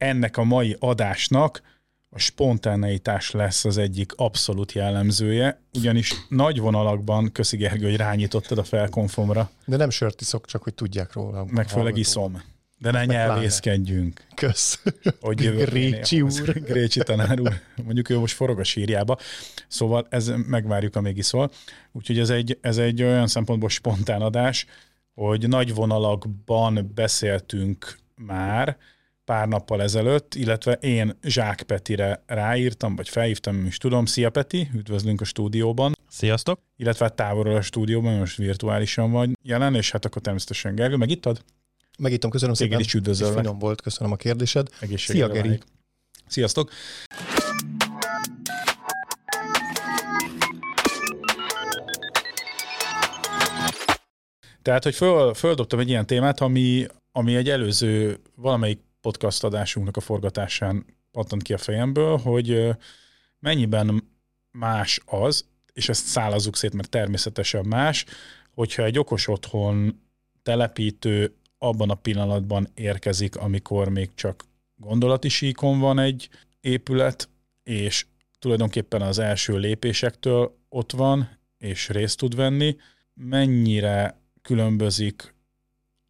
ennek a mai adásnak a spontáneitás lesz az egyik abszolút jellemzője, ugyanis nagy vonalakban, köszi Gergő, hogy rányítottad a felkonfomra. De nem sört iszok, csak hogy tudják róla. Meg főleg iszom. De ne nyelvészkedjünk. Kösz. Hogy Grécsi úr. Grécsi tanár úr. Mondjuk ő most forog a sírjába. Szóval ez megvárjuk, amíg iszol. Úgyhogy ez egy, ez egy olyan szempontból spontán adás, hogy nagy vonalakban beszéltünk már, pár nappal ezelőtt, illetve én Zsák Petire ráírtam, vagy felhívtam, is tudom. Szia Peti, üdvözlünk a stúdióban. Sziasztok! Illetve hát távolról a stúdióban, most virtuálisan vagy jelen, és hát akkor természetesen Gergő, megittad? Megittem, köszönöm Téged szépen. is üdvözöllek. Finom volt, köszönöm a kérdésed. Szia Geri. válik. Sziasztok! Tehát, hogy föl, földobtam egy ilyen témát, ami, ami egy előző valamelyik podcast adásunknak a forgatásán pattant ki a fejemből, hogy mennyiben más az, és ezt szálazzuk szét, mert természetesen más, hogyha egy okos otthon telepítő abban a pillanatban érkezik, amikor még csak gondolati síkon van egy épület, és tulajdonképpen az első lépésektől ott van, és részt tud venni, mennyire különbözik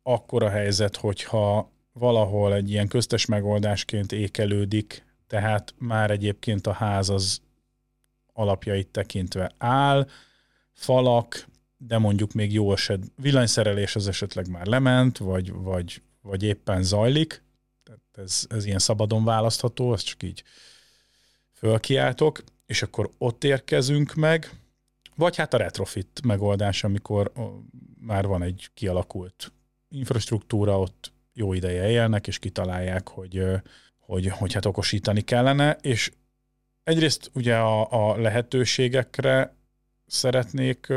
akkor a helyzet, hogyha valahol egy ilyen köztes megoldásként ékelődik, tehát már egyébként a ház az alapjait tekintve áll, falak, de mondjuk még jó eset, villanyszerelés az esetleg már lement, vagy, vagy, vagy éppen zajlik, tehát ez, ez ilyen szabadon választható, ezt csak így fölkiáltok, és akkor ott érkezünk meg, vagy hát a retrofit megoldás, amikor már van egy kialakult infrastruktúra, ott jó ideje élnek, és kitalálják, hogy, hogy, hogy hát okosítani kellene, és egyrészt ugye a, a lehetőségekre szeretnék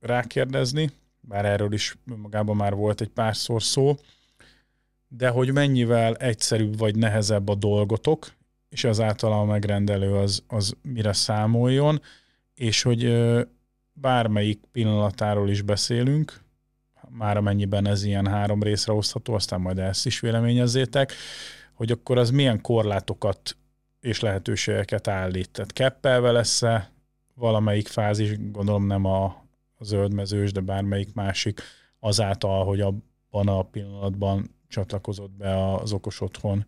rákérdezni, bár erről is magában már volt egy párszor szó, de hogy mennyivel egyszerűbb vagy nehezebb a dolgotok, és azáltal a megrendelő az, az mire számoljon, és hogy bármelyik pillanatáról is beszélünk, már amennyiben ez ilyen három részre osztható, aztán majd ezt is véleményezzétek, hogy akkor az milyen korlátokat és lehetőségeket állít. Tehát keppelve lesz-e valamelyik fázis, gondolom nem a, a zöldmezős, de bármelyik másik, azáltal, hogy abban a pillanatban csatlakozott be az okos otthon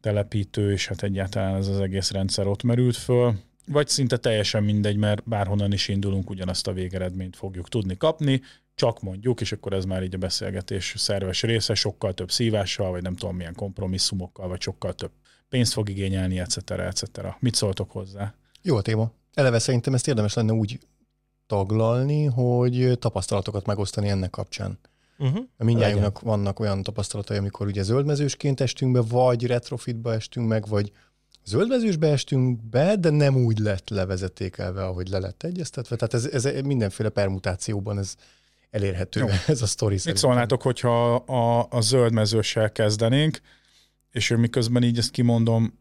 telepítő, és hát egyáltalán ez az egész rendszer ott merült föl, vagy szinte teljesen mindegy, mert bárhonnan is indulunk, ugyanazt a végeredményt fogjuk tudni kapni, csak mondjuk, és akkor ez már így a beszélgetés szerves része, sokkal több szívással, vagy nem tudom milyen kompromisszumokkal, vagy sokkal több pénzt fog igényelni, etc. etc. Mit szóltok hozzá? Jó a téma. Eleve szerintem ezt érdemes lenne úgy taglalni, hogy tapasztalatokat megosztani ennek kapcsán. Uh-huh. Mindjárt vannak olyan tapasztalatai, amikor ugye zöldmezősként estünk be, vagy retrofitba estünk meg, vagy zöldmezősbe estünk be, de nem úgy lett levezetékelve, ahogy le lett egyeztetve. Tehát ez, ez mindenféle permutációban ez elérhető, Jó. ez a sztori Mit szólnátok, hogyha a, a zöldmezőssel kezdenénk, és miközben így ezt kimondom,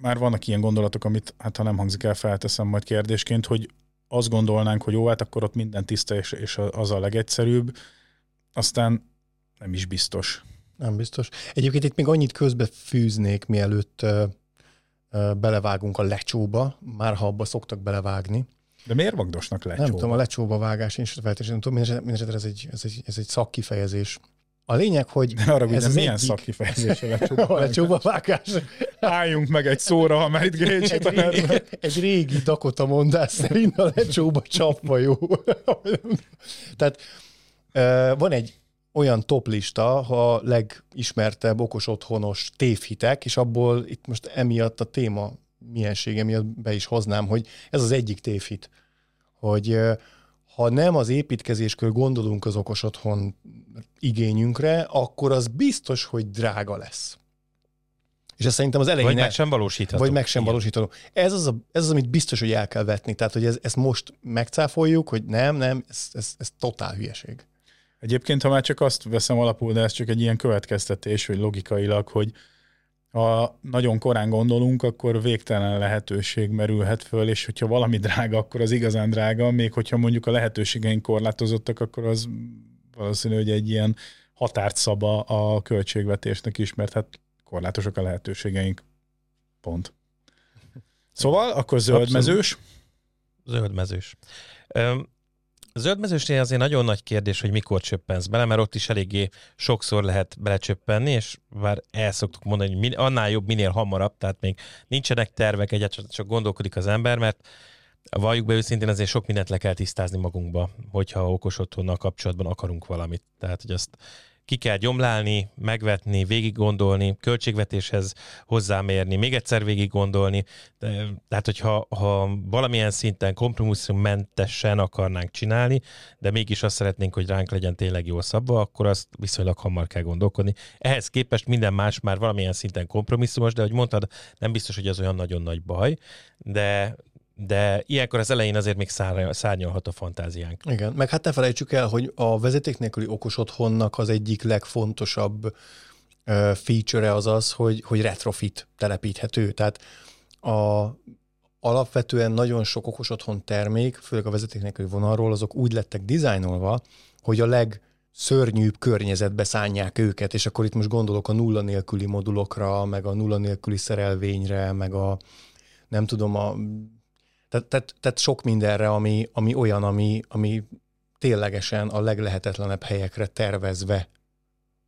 már vannak ilyen gondolatok, amit hát ha nem hangzik el, felteszem majd kérdésként, hogy azt gondolnánk, hogy jó, hát akkor ott minden tiszta, és, és az a legegyszerűbb, aztán nem is biztos. Nem biztos. Egyébként itt még annyit közbe fűznék, mielőtt belevágunk a lecsóba, már ha abba szoktak belevágni. De miért vagdosnak lecsóba? Nem tudom, a lecsóba vágás, én sem feltétlenül tudom, mindesetre ez egy, ez egy, ez egy szakkifejezés. A lényeg, hogy... De arra, ez milyen egyik... szakkifejezés a lecsóba, a lecsóba vágás. Álljunk meg egy szóra, ha már itt egy, régi, egy régi Dakota mondás szerint a lecsóba csapva jó. Tehát van egy olyan toplista, a legismertebb okos otthonos tévhitek, és abból itt most emiatt a téma miensége miatt be is hoznám, hogy ez az egyik tévhit, hogy ha nem az építkezéskör gondolunk az okos otthon igényünkre, akkor az biztos, hogy drága lesz. És ez szerintem az elején... Vagy meg sem valósítható. Vagy meg sem Igen. valósítható. Ez az, a, ez az, amit biztos, hogy el kell vetni. Tehát, hogy ez, ezt most megcáfoljuk, hogy nem, nem, ez, ez, ez totál hülyeség. Egyébként, ha már csak azt veszem alapul, de ez csak egy ilyen következtetés, hogy logikailag, hogy ha nagyon korán gondolunk, akkor végtelen lehetőség merülhet föl, és hogyha valami drága, akkor az igazán drága, még hogyha mondjuk a lehetőségeink korlátozottak, akkor az valószínű, hogy egy ilyen határt szaba a költségvetésnek is, mert hát korlátosak a lehetőségeink. Pont. Szóval, akkor zöldmezős. Zöldmezős. A zöldmezősnél azért nagyon nagy kérdés, hogy mikor csöppensz bele, mert ott is eléggé sokszor lehet belecsöppenni, és bár el szoktuk mondani, hogy annál jobb, minél hamarabb, tehát még nincsenek tervek, egyáltalán csak gondolkodik az ember, mert valljuk be őszintén, azért sok mindent le kell tisztázni magunkba, hogyha okos otthonnal kapcsolatban akarunk valamit. Tehát, hogy azt ki kell gyomlálni, megvetni, végig gondolni, költségvetéshez hozzámérni, még egyszer végig gondolni. Tehát, hogyha ha valamilyen szinten kompromisszummentesen akarnánk csinálni, de mégis azt szeretnénk, hogy ránk legyen tényleg jó szabva, akkor azt viszonylag hamar kell gondolkodni. Ehhez képest minden más már valamilyen szinten kompromisszumos, de hogy mondtad, nem biztos, hogy ez olyan nagyon nagy baj, de de ilyenkor az elején azért még szárnyalhat a fantáziánk. Igen, meg hát ne felejtsük el, hogy a vezeték nélküli okos otthonnak az egyik legfontosabb feature az az, hogy, hogy retrofit telepíthető. Tehát a, alapvetően nagyon sok okos otthon termék, főleg a vezeték nélküli vonalról, azok úgy lettek dizájnolva, hogy a legszörnyűbb környezetbe szánják őket, és akkor itt most gondolok a nulla nélküli modulokra, meg a nulla nélküli szerelvényre, meg a nem tudom, a tehát, tehát, tehát sok mindenre, ami, ami olyan, ami, ami ténylegesen a leglehetetlenebb helyekre tervezve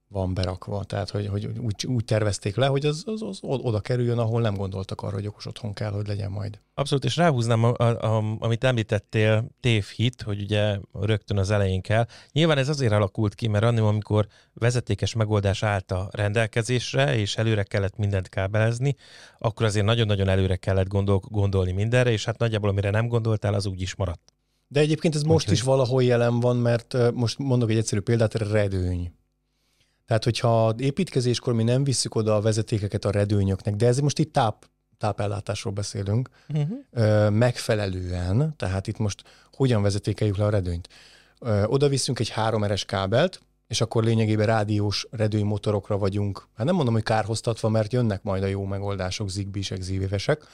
van berakva. Tehát, hogy, hogy úgy, úgy tervezték le, hogy az, az, az oda kerüljön, ahol nem gondoltak arra, hogy okos otthon kell, hogy legyen majd. Abszolút, és ráhúznám, a, a, a, amit említettél, tévhit, hogy ugye rögtön az elején kell. Nyilván ez azért alakult ki, mert annyi, amikor vezetékes megoldás állt a rendelkezésre, és előre kellett mindent kábelezni, akkor azért nagyon-nagyon előre kellett gondol, gondolni mindenre, és hát nagyjából amire nem gondoltál, az úgy is maradt. De egyébként ez most is valahol jelen van, mert most mondok egy egyszerű példát, redőny. Tehát, hogyha építkezéskor mi nem visszük oda a vezetékeket a redőnyöknek, de ez most itt táp, tápellátásról beszélünk, uh-huh. megfelelően, tehát itt most hogyan vezetékeljük le a redőnyt. Oda viszünk egy háromeres kábelt, és akkor lényegében rádiós redőnymotorokra vagyunk. Hát nem mondom, hogy kárhoztatva, mert jönnek majd a jó megoldások, zigbisek, zívések,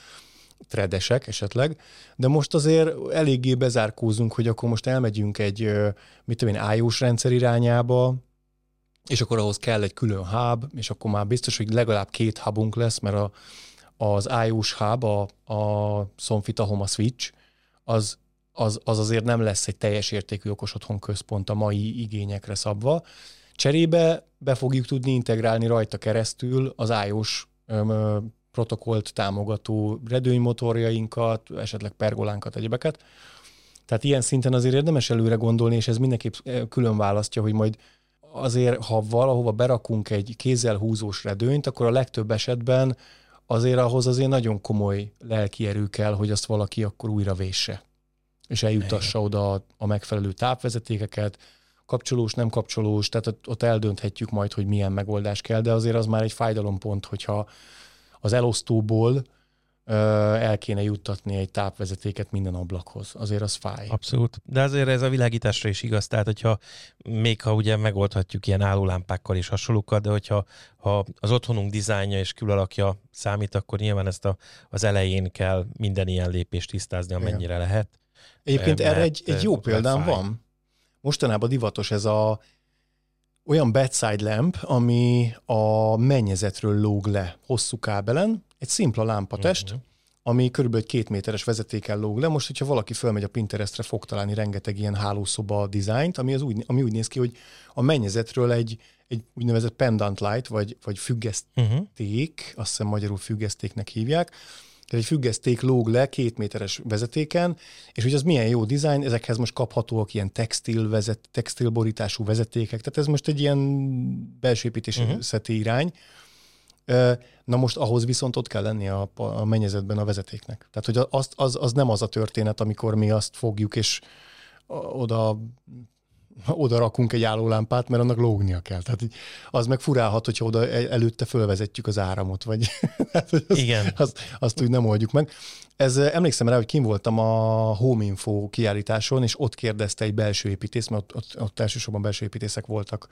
tredesek esetleg, de most azért eléggé bezárkózunk, hogy akkor most elmegyünk egy, mit tudom én, iOS rendszer irányába, és akkor ahhoz kell egy külön hub, és akkor már biztos, hogy legalább két hubunk lesz, mert a, az iOS hub, a, a Sonfita Home Switch, az, az, az azért nem lesz egy teljes értékű okos otthon központ a mai igényekre szabva. Cserébe be fogjuk tudni integrálni rajta keresztül az iOS öm, protokollt támogató redőnymotorjainkat, esetleg pergolánkat, egyebeket. Tehát ilyen szinten azért érdemes előre gondolni, és ez mindenképp külön választja, hogy majd azért, ha valahova berakunk egy kézzel húzós redőnyt, akkor a legtöbb esetben azért ahhoz azért nagyon komoly lelki erő kell, hogy azt valaki akkor újra vésse, és eljutassa oda a megfelelő tápvezetékeket, kapcsolós, nem kapcsolós, tehát ott eldönthetjük majd, hogy milyen megoldás kell, de azért az már egy fájdalompont, hogyha az elosztóból el kéne juttatni egy tápvezetéket minden ablakhoz. Azért az fáj. Abszolút. De azért ez a világításra is igaz. Tehát, hogyha még ha ugye megoldhatjuk ilyen állólámpákkal és hasonlókkal, de hogyha ha az otthonunk dizájnja és külalakja számít, akkor nyilván ezt a, az elején kell minden ilyen lépést tisztázni, amennyire Igen. lehet. Egyébként erre egy, egy jó példám van. Mostanában divatos ez a olyan bedside lamp, ami a mennyezetről lóg le hosszú kábelen, egy szimpla lámpatest, uh-huh. ami körülbelül egy két méteres vezetékkel lóg le. Most, hogyha valaki fölmegy a Pinterestre, fog találni rengeteg ilyen hálószoba dizájnt, ami, az úgy, ami úgy néz ki, hogy a mennyezetről egy, egy úgynevezett pendant light, vagy, vagy függeszték, uh-huh. azt hiszem magyarul függesztéknek hívják, tehát egy függeszték lóg le két méteres vezetéken, és hogy az milyen jó dizájn, ezekhez most kaphatóak ilyen textil, vezet, textilborítású vezetékek, tehát ez most egy ilyen belső építési uh-huh. irány. Na most ahhoz viszont ott kell lenni a, a mennyezetben a vezetéknek. Tehát, hogy az, az, az nem az a történet, amikor mi azt fogjuk, és oda oda rakunk egy állólámpát, mert annak lógnia kell. Tehát az meg furálhat, hogyha oda előtte fölvezetjük az áramot, vagy az, Igen. Azt, azt úgy nem oldjuk meg. Ez emlékszem rá, hogy kim voltam a Home Info kiállításon, és ott kérdezte egy belső építész, mert ott, ott, ott elsősorban belső építészek voltak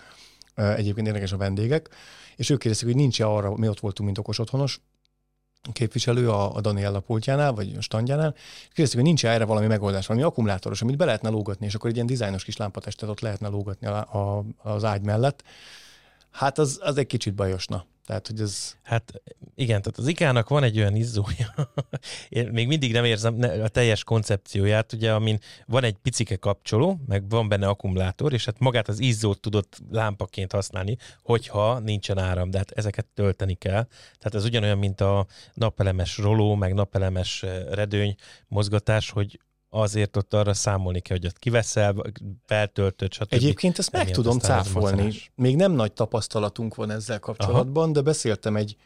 egyébként érdekes a vendégek, és ők kérdezték, hogy nincs-e arra, mi ott voltunk, mint okos otthonos, képviselő a, a Daniella pultjánál, vagy a standjánál, és kérdezték, hogy nincs erre valami megoldás, valami akkumulátoros, amit be lehetne lógatni, és akkor egy ilyen dizájnos kis lámpatestet ott lehetne lógatni a, a, az ágy mellett. Hát az, az egy kicsit bajosna. Tehát, hogy ez... Hát igen, tehát az IKEA-nak van egy olyan izzója, én még mindig nem érzem a teljes koncepcióját, ugye, amin van egy picike kapcsoló, meg van benne akkumulátor, és hát magát az izzót tudott lámpaként használni, hogyha nincsen áram, de hát ezeket tölteni kell. Tehát ez ugyanolyan, mint a napelemes roló, meg napelemes eh, redőny mozgatás, hogy azért ott arra számolni kell, hogy ott kiveszel, feltöltöd, stb. Egyébként ezt meg tudom cáfolni. Még nem nagy tapasztalatunk van ezzel kapcsolatban, Aha. de beszéltem egy,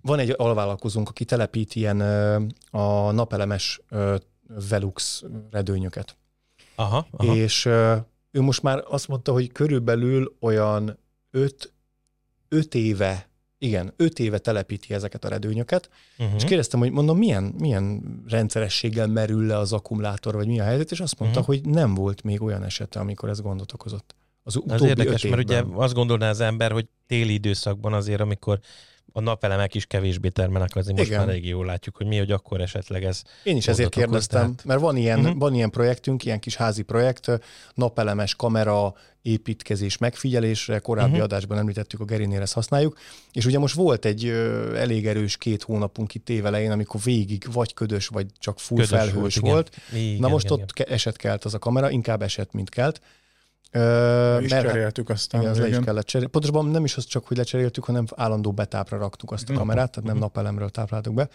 van egy alvállalkozónk, aki telepít ilyen a napelemes Velux redőnyöket. Aha, aha. És ő most már azt mondta, hogy körülbelül olyan öt, öt éve igen, öt éve telepíti ezeket a redőnyöket, uh-huh. és kérdeztem, hogy mondom, milyen, milyen rendszerességgel merül le az akkumulátor, vagy mi a helyzet, és azt mondta, uh-huh. hogy nem volt még olyan esete, amikor ez gondot okozott. Az, az érdekes, mert ugye azt gondolná az ember, hogy téli időszakban azért, amikor a napelemek is kevésbé termelnek, azért most Igen. már elég jól látjuk, hogy mi, hogy akkor esetleg ez... Én is ezért kérdeztem, tehát... mert van ilyen, uh-huh. van ilyen projektünk, ilyen kis házi projekt, napelemes kamera, építkezés megfigyelésre, korábbi uh-huh. adásban említettük, a Gerinél ezt használjuk, és ugye most volt egy ö, elég erős két hónapunk itt évelején, amikor végig vagy ködös, vagy csak full ködös felhős volt. volt. Igen. Na most igen, ott igen. eset kelt az a kamera, inkább eset, mint kelt, Ö, is mert, cseréltük aztán. Igen, az le is kellett cserélni. Pontosabban nem is az csak, hogy lecseréltük, hanem állandó betápra raktuk azt a kamerát, tehát nem mhm. napelemről tápláltuk be.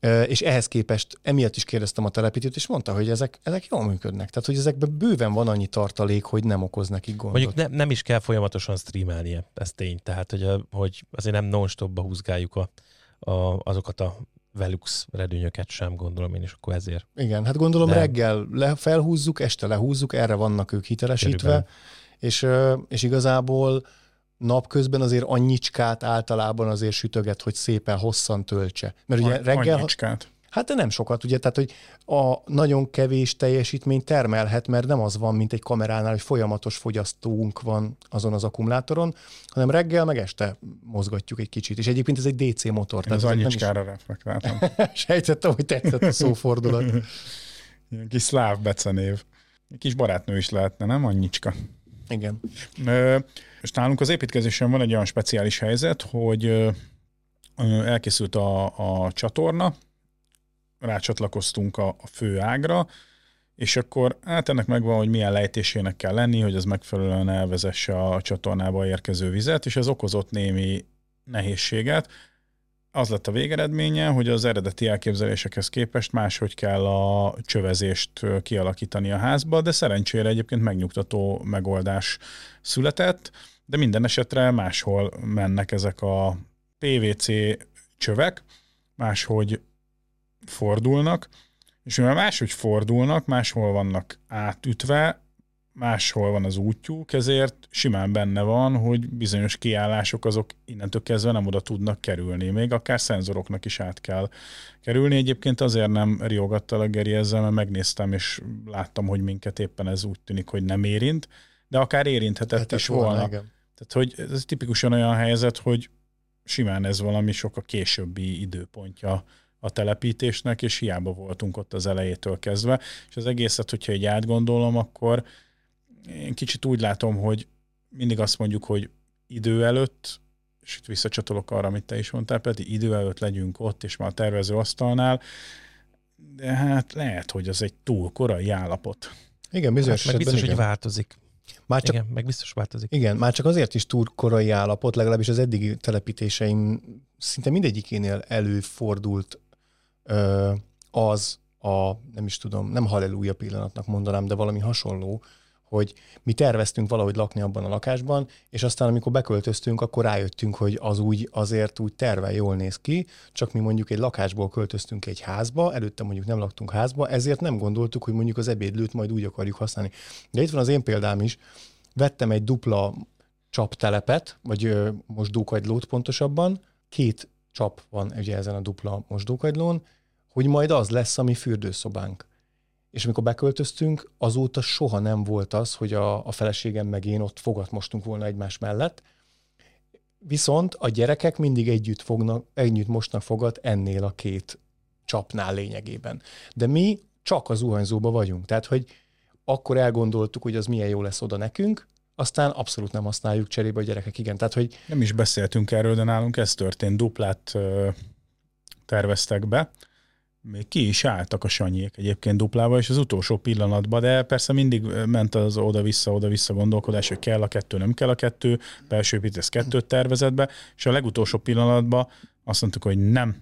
Ö, és ehhez képest emiatt is kérdeztem a telepítőt, és mondta, hogy ezek, ezek jól működnek. Tehát, hogy ezekben bőven van annyi tartalék, hogy nem okoz nekik gondot. Mondjuk ne, nem is kell folyamatosan streamelnie, ez tény. Tehát, hogy, hogy azért nem non-stopba húzgáljuk a, a, azokat a Velux redőnyöket sem, gondolom én is, akkor ezért. Igen, hát gondolom De... reggel le, felhúzzuk, este lehúzzuk, erre vannak ők hitelesítve, és, és igazából napközben azért annyicskát általában azért sütöget, hogy szépen hosszan töltse. Mert ugye reggel... Annyicskát. Hát de nem sokat, ugye, tehát hogy a nagyon kevés teljesítmény termelhet, mert nem az van, mint egy kameránál, hogy folyamatos fogyasztónk van azon az akkumulátoron, hanem reggel meg este mozgatjuk egy kicsit. És egyébként ez egy DC motor. Én az annyicskára is... reflektáltam. Sejtettem, hogy tetszett a szófordulat. Ilyen kis szláv becenév. Egy kis barátnő is lehetne, nem? Annyicska. Igen. És nálunk az építkezésen van egy olyan speciális helyzet, hogy elkészült a, a csatorna, rácsatlakoztunk a, a fő ágra, és akkor hát ennek megvan, hogy milyen lejtésének kell lenni, hogy az megfelelően elvezesse a csatornába érkező vizet, és ez okozott némi nehézséget. Az lett a végeredménye, hogy az eredeti elképzelésekhez képest máshogy kell a csövezést kialakítani a házba, de szerencsére egyébként megnyugtató megoldás született, de minden esetre máshol mennek ezek a PVC csövek, máshogy fordulnak, és mivel máshogy fordulnak, máshol vannak átütve, máshol van az útjuk, ezért simán benne van, hogy bizonyos kiállások azok innentől kezdve nem oda tudnak kerülni. Még akár szenzoroknak is át kell kerülni. Egyébként azért nem riogatta a Geri ezzel, mert megnéztem, és láttam, hogy minket éppen ez úgy tűnik, hogy nem érint, de akár érinthetett hát is volna. volna. Tehát, hogy ez tipikusan olyan helyzet, hogy simán ez valami sokkal későbbi időpontja a telepítésnek, és hiába voltunk ott az elejétől kezdve. És az egészet, hogyha egy átgondolom, akkor én kicsit úgy látom, hogy mindig azt mondjuk, hogy idő előtt, és itt visszacsatolok arra, amit te is mondtál, Peti, idő előtt legyünk ott, és már a tervező asztalnál, de hát lehet, hogy az egy túl korai állapot. Igen, bizonyos hát, meg biztos, igen. hogy változik. Már csak, igen, meg biztos változik. Igen, már csak azért is túl korai állapot, legalábbis az eddigi telepítéseim szinte mindegyikénél előfordult az a, nem is tudom, nem halleluja pillanatnak mondanám, de valami hasonló, hogy mi terveztünk valahogy lakni abban a lakásban, és aztán amikor beköltöztünk, akkor rájöttünk, hogy az úgy azért úgy terve jól néz ki, csak mi mondjuk egy lakásból költöztünk egy házba, előtte mondjuk nem laktunk házba, ezért nem gondoltuk, hogy mondjuk az ebédlőt majd úgy akarjuk használni. De itt van az én példám is, vettem egy dupla csaptelepet, vagy mosdókagylót pontosabban, két csap van ugye ezen a dupla mosdókagylón, hogy majd az lesz a mi fürdőszobánk. És amikor beköltöztünk, azóta soha nem volt az, hogy a, a feleségem meg én ott fogat mostunk volna egymás mellett. Viszont a gyerekek mindig együtt, fognak, együtt mostnak fogat ennél a két csapnál lényegében. De mi csak az zuhanyzóba vagyunk. Tehát, hogy akkor elgondoltuk, hogy az milyen jó lesz oda nekünk, aztán abszolút nem használjuk cserébe a gyerekek, igen. Tehát, hogy Nem is beszéltünk erről, de nálunk ez történt. Duplát terveztek be. Még ki is álltak a sanyék egyébként duplába, és az utolsó pillanatban, de persze mindig ment az oda-vissza, oda-vissza gondolkodás, hogy kell a kettő, nem kell a kettő, belső építész kettőt tervezett be, és a legutolsó pillanatban azt mondtuk, hogy nem,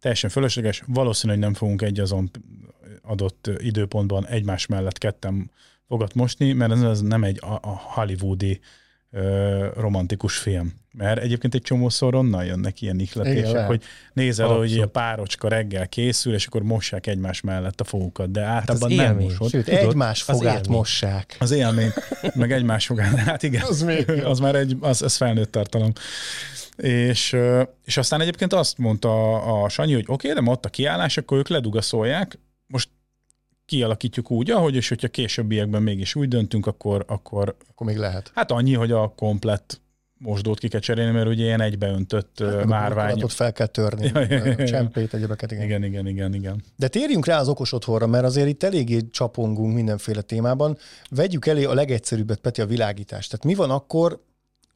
teljesen fölösleges, valószínű, hogy nem fogunk egy azon adott időpontban egymás mellett ketten fogat mosni, mert ez nem egy a, a hollywoodi ö, romantikus film. Mert egyébként egy csomószor onnan jönnek ilyen Igen, ihletések, lehet. hogy nézel, hogy Abszolút. a párocska reggel készül, és akkor mossák egymás mellett a fogukat, de általában az nem mosod. sőt, Tudod, egymás az fogát élmény. mossák. Az élmény, meg egymás fogán, hát igen, Az még az már egy, az, az felnőtt tartalom. És, és aztán egyébként azt mondta a Sanyi, hogy oké, okay, de ma ott a kiállás, akkor ők ledugaszolják, kialakítjuk úgy, ahogy, és hogyha későbbiekben mégis úgy döntünk, akkor, akkor Akkor még lehet. hát annyi, hogy a komplett mosdót ki kell cserélni, mert ugye ilyen egybeöntött hát, márvány. burkolatot fel kell törni, csempét, egyebeket, igen. Igen, igen, igen, igen. De térjünk rá az okos otthonra, mert azért itt eléggé csapongunk mindenféle témában. Vegyük elé a legegyszerűbbet, Peti, a világítást. Tehát mi van akkor,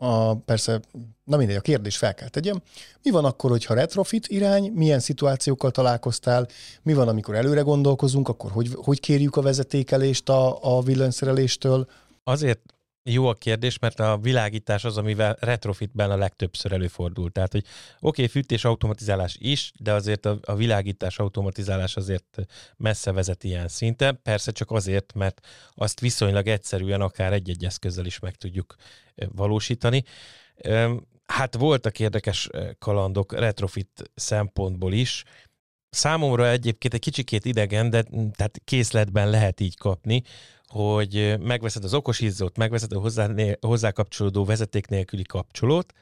a, persze, na mindegy, a kérdés fel kell tegyem. Mi van akkor, hogyha retrofit irány, milyen szituációkkal találkoztál, mi van, amikor előre gondolkozunk, akkor hogy, hogy kérjük a vezetékelést a, a villanyszereléstől? Azért jó a kérdés, mert a világítás az, amivel retrofitben a legtöbbször előfordul. Tehát, hogy oké, okay, fűtés automatizálás is, de azért a, a világítás automatizálás azért messze vezet ilyen szinten. Persze csak azért, mert azt viszonylag egyszerűen akár egy-egy eszközzel is meg tudjuk valósítani. Hát voltak érdekes kalandok retrofit szempontból is. Számomra egyébként egy kicsikét idegen, de tehát készletben lehet így kapni, hogy megveszed az okos izzót, megveszed a hozzá, hozzá kapcsolódó vezeték nélküli kapcsolót,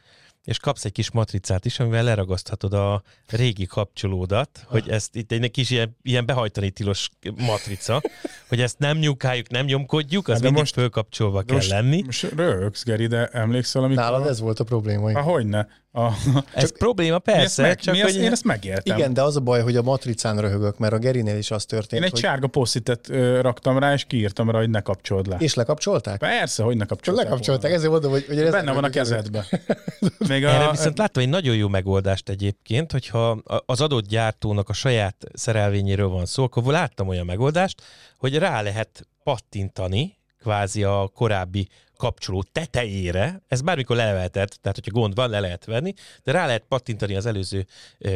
és kapsz egy kis matricát is, amivel leragaszthatod a régi kapcsolódat, hogy ezt itt egy kis ilyen, ilyen behajtani tilos matrica, hogy ezt nem nyúkáljuk, nem nyomkodjuk, az Hát de mindig most- fölkapcsolva De kell most, lenni. Most röhögsz, Geri, de emlékszel, amikor... Nálad ez volt a probléma. Há, hogyne. A, Ez probléma mi ezt persze, meg, csak mi hogy... ezt, én ezt megéltem. Igen, de az a baj, hogy a matricán röhögök, mert a Gerinél is az történt, Én egy hogy... sárga posztitet raktam rá, és kiírtam rá, hogy ne kapcsold le. És lekapcsolták? Persze, hogy ne Csak kapcsolták. lekapcsolták, volna. ezért mondom, hogy, hogy ez Benne van a kezedbe. Még a, Erre viszont láttam egy nagyon jó megoldást egyébként, hogyha az adott gyártónak a saját szerelvényéről van szó, akkor láttam olyan megoldást, hogy rá lehet pattintani kvázi a korábbi kapcsoló tetejére, ez bármikor le lehetett, tehát hogyha gond van, le lehet venni, de rá lehet pattintani az előző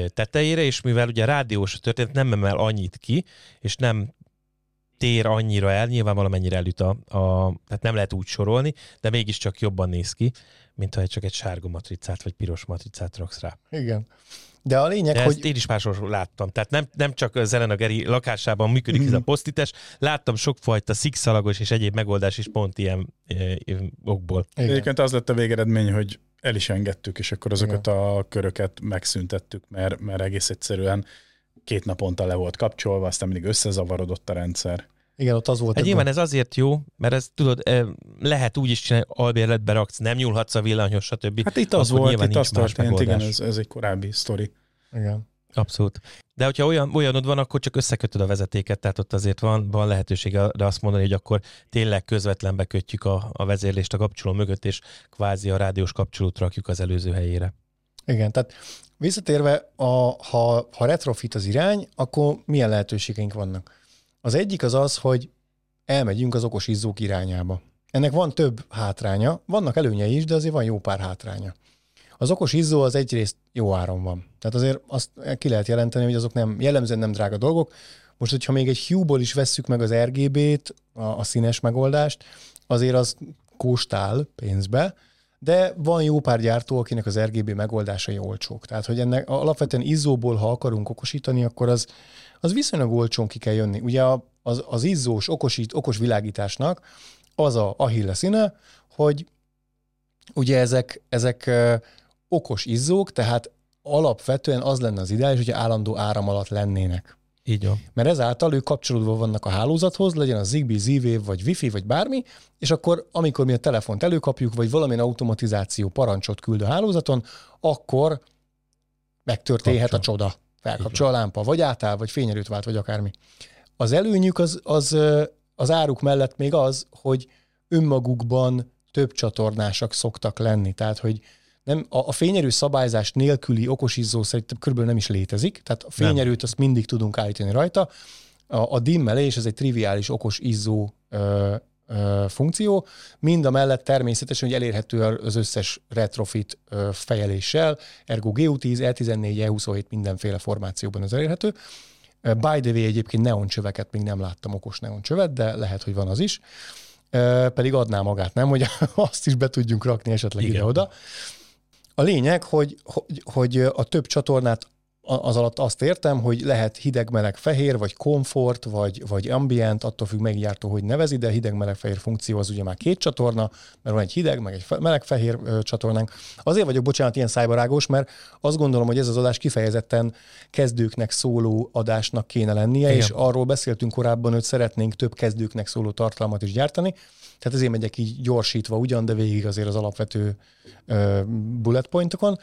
tetejére, és mivel ugye a rádiós történet nem emel annyit ki, és nem tér annyira el, nyilván valamennyire elüt a, a, tehát nem lehet úgy sorolni, de mégiscsak jobban néz ki, mint ha csak egy sárga matricát vagy piros matricát raksz rá. Igen. De a lényeg, De hogy... ezt én is máshol láttam. Tehát nem, nem csak a Zelena Geri lakásában működik ez a posztites, láttam sokfajta szikszalagos és egyéb megoldás is pont ilyen e, okból. Igen. Egyébként az lett a végeredmény, hogy el is engedtük, és akkor azokat a köröket megszüntettük, mert, mert egész egyszerűen két naponta le volt kapcsolva, aztán mindig összezavarodott a rendszer. Igen, ott az volt. Hát a nyilván ez azért jó, mert ez tudod, e, lehet úgy is csinálni, albérletbe raksz, nem nyúlhatsz a villanyhoz, stb. Hát itt az Akkor volt, itt az történt, igen, ez, ez egy korábbi sztori. Igen. Abszolút. De hogyha olyan, olyanod van, akkor csak összekötöd a vezetéket, tehát ott azért van, van lehetőség arra azt mondani, hogy akkor tényleg közvetlenbe kötjük a, a vezérlést a kapcsoló mögött, és kvázi a rádiós kapcsolót rakjuk az előző helyére. Igen, tehát visszatérve, a, ha, ha retrofit az irány, akkor milyen lehetőségeink vannak? Az egyik az az, hogy elmegyünk az okos izzók irányába. Ennek van több hátránya, vannak előnyei is, de azért van jó pár hátránya. Az okos izzó az egyrészt jó áron van. Tehát azért azt ki lehet jelenteni, hogy azok nem, jellemzően nem drága dolgok. Most, hogyha még egy Hue-ból is vesszük meg az RGB-t, a, a színes megoldást, azért az kóstál pénzbe, de van jó pár gyártó, akinek az RGB megoldásai olcsók. Tehát, hogy ennek alapvetően izzóból, ha akarunk okosítani, akkor az, az viszonylag olcsón ki kell jönni. Ugye a- az, az izzós, okosít, okos világításnak az a ahille színe, hogy ugye ezek, ezek okos izzók, tehát alapvetően az lenne az ideális, hogyha állandó áram alatt lennének. Így van. Mert ezáltal ők kapcsolódva vannak a hálózathoz, legyen az Zigbee, Z-Wave, vagy Wi-Fi, vagy bármi, és akkor, amikor mi a telefont előkapjuk, vagy valamilyen automatizáció parancsot küld a hálózaton, akkor megtörténhet a Kapcsol. csoda. Felkapcsol a lámpa, vagy átáll, vagy fényerőt vált, vagy akármi. Az előnyük az, az, az áruk mellett még az, hogy önmagukban több csatornásak szoktak lenni. Tehát, hogy nem, a, a fényerő szabályzás nélküli okosizzó szerintem körülbelül nem is létezik, tehát a fényerőt azt mindig tudunk állítani rajta. A, a dimmelés, ez egy triviális okos izzó ö, funkció, mind a mellett természetesen, hogy elérhető az összes retrofit fejeléssel, ergo GU10, E14, E27 mindenféle formációban az elérhető. By the way, egyébként neoncsöveket még nem láttam, okos neoncsövet, de lehet, hogy van az is. Pedig adná magát, nem? Hogy azt is be tudjunk rakni esetleg ide-oda. A lényeg, hogy, hogy, hogy a több csatornát az alatt azt értem, hogy lehet hideg-meleg-fehér, vagy komfort, vagy, vagy ambient, attól függ meggyártó, hogy nevezi, de hideg-meleg-fehér funkció az ugye már két csatorna, mert van egy hideg, meg egy meleg-fehér csatornánk. Azért vagyok, bocsánat, ilyen szájbarágos, mert azt gondolom, hogy ez az adás kifejezetten kezdőknek szóló adásnak kéne lennie, Igen. és arról beszéltünk korábban, hogy szeretnénk több kezdőknek szóló tartalmat is gyártani. Tehát ezért megyek így gyorsítva ugyan, de végig azért az alapvető bullet pointokon.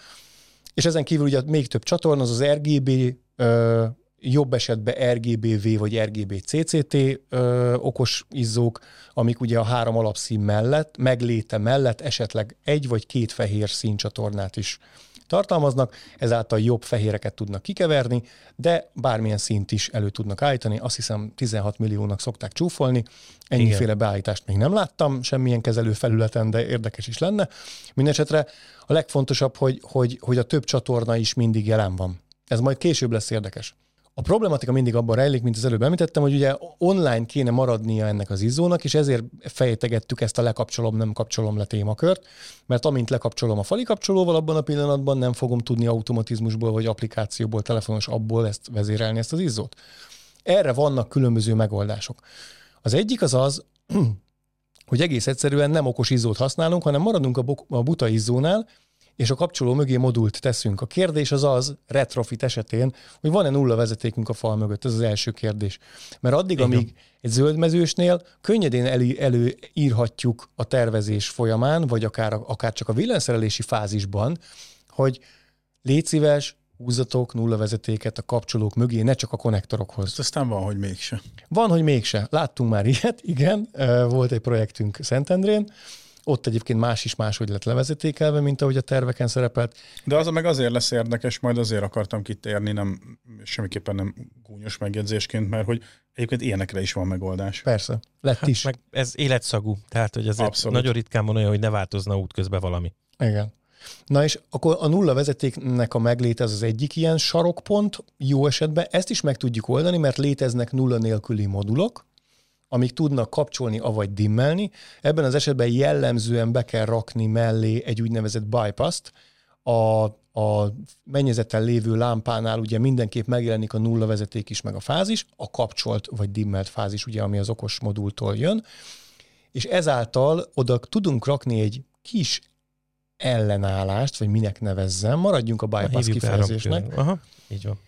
És ezen kívül ugye még több csatorna, az az RGB, uh, jobb esetben RGBV vagy RGB-CCT ö, okos izzók, amik ugye a három alapszín mellett, megléte mellett esetleg egy vagy két fehér színcsatornát is tartalmaznak, ezáltal jobb fehéreket tudnak kikeverni, de bármilyen szint is elő tudnak állítani. Azt hiszem 16 milliónak szokták csúfolni. Ennyiféle Igen. beállítást még nem láttam semmilyen kezelő felületen, de érdekes is lenne. Mindenesetre a legfontosabb, hogy, hogy, hogy a több csatorna is mindig jelen van. Ez majd később lesz érdekes. A problematika mindig abban rejlik, mint az előbb említettem, hogy ugye online kéne maradnia ennek az izzónak, és ezért fejtegettük ezt a lekapcsolom, nem kapcsolom le témakört, mert amint lekapcsolom a fali kapcsolóval, abban a pillanatban nem fogom tudni automatizmusból vagy applikációból, telefonos abból ezt vezérelni, ezt az izzót. Erre vannak különböző megoldások. Az egyik az az, hogy egész egyszerűen nem okos izzót használunk, hanem maradunk a buta izzónál, és a kapcsoló mögé modult teszünk. A kérdés az az, retrofit esetén, hogy van-e nulla vezetékünk a fal mögött, ez az első kérdés. Mert addig, Igen. amíg egy zöldmezősnél könnyedén elő, előírhatjuk a tervezés folyamán, vagy akár, akár csak a villanyszerelési fázisban, hogy légy szíves, húzatok nulla vezetéket a kapcsolók mögé, ne csak a konnektorokhoz. Ezt aztán van, hogy mégse. Van, hogy mégse. Láttunk már ilyet, igen. Volt egy projektünk Szentendrén, ott egyébként más is máshogy lett levezetékelve, mint ahogy a terveken szerepelt. De az meg azért lesz érdekes, majd azért akartam kitérni, nem semmiképpen nem gúnyos megjegyzésként, mert hogy egyébként ilyenekre is van megoldás. Persze, lett hát, is. Meg ez életszagú, tehát hogy azért Abszolút. nagyon ritkán van olyan, hogy ne változna útközben valami. Igen. Na és akkor a nulla vezetéknek a megléte az az egyik ilyen sarokpont, jó esetben ezt is meg tudjuk oldani, mert léteznek nulla nélküli modulok, amik tudnak kapcsolni, avagy dimmelni. Ebben az esetben jellemzően be kell rakni mellé egy úgynevezett bypass-t. A, a mennyezeten lévő lámpánál ugye mindenképp megjelenik a nulla vezeték is, meg a fázis, a kapcsolt vagy dimmelt fázis, ugye, ami az okos modultól jön, és ezáltal oda tudunk rakni egy kis ellenállást, vagy minek nevezzem, maradjunk a bypass kifejezésnek. Aha, így van.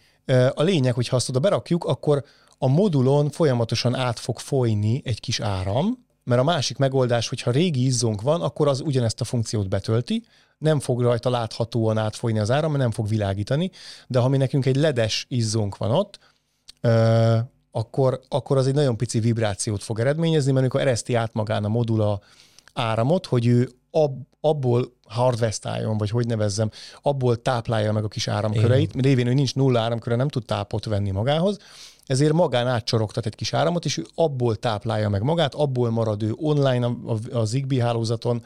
A lényeg, hogy ha azt oda berakjuk, akkor a modulon folyamatosan át fog folyni egy kis áram, mert a másik megoldás, hogyha régi izzónk van, akkor az ugyanezt a funkciót betölti, nem fog rajta láthatóan átfolyni az áram, mert nem fog világítani, de ha mi nekünk egy ledes izzónk van ott, ö, akkor, akkor az egy nagyon pici vibrációt fog eredményezni, mert amikor ereszti át magán a modula áramot, hogy ő ab, abból harvestáljon, vagy hogy nevezzem, abból táplálja meg a kis áramköreit, mert révén, hogy nincs nulla áramköre, nem tud tápot venni magához, ezért magán átcsorogtat egy kis áramot, és ő abból táplálja meg magát, abból marad ő online a, a, a Zigbee hálózaton,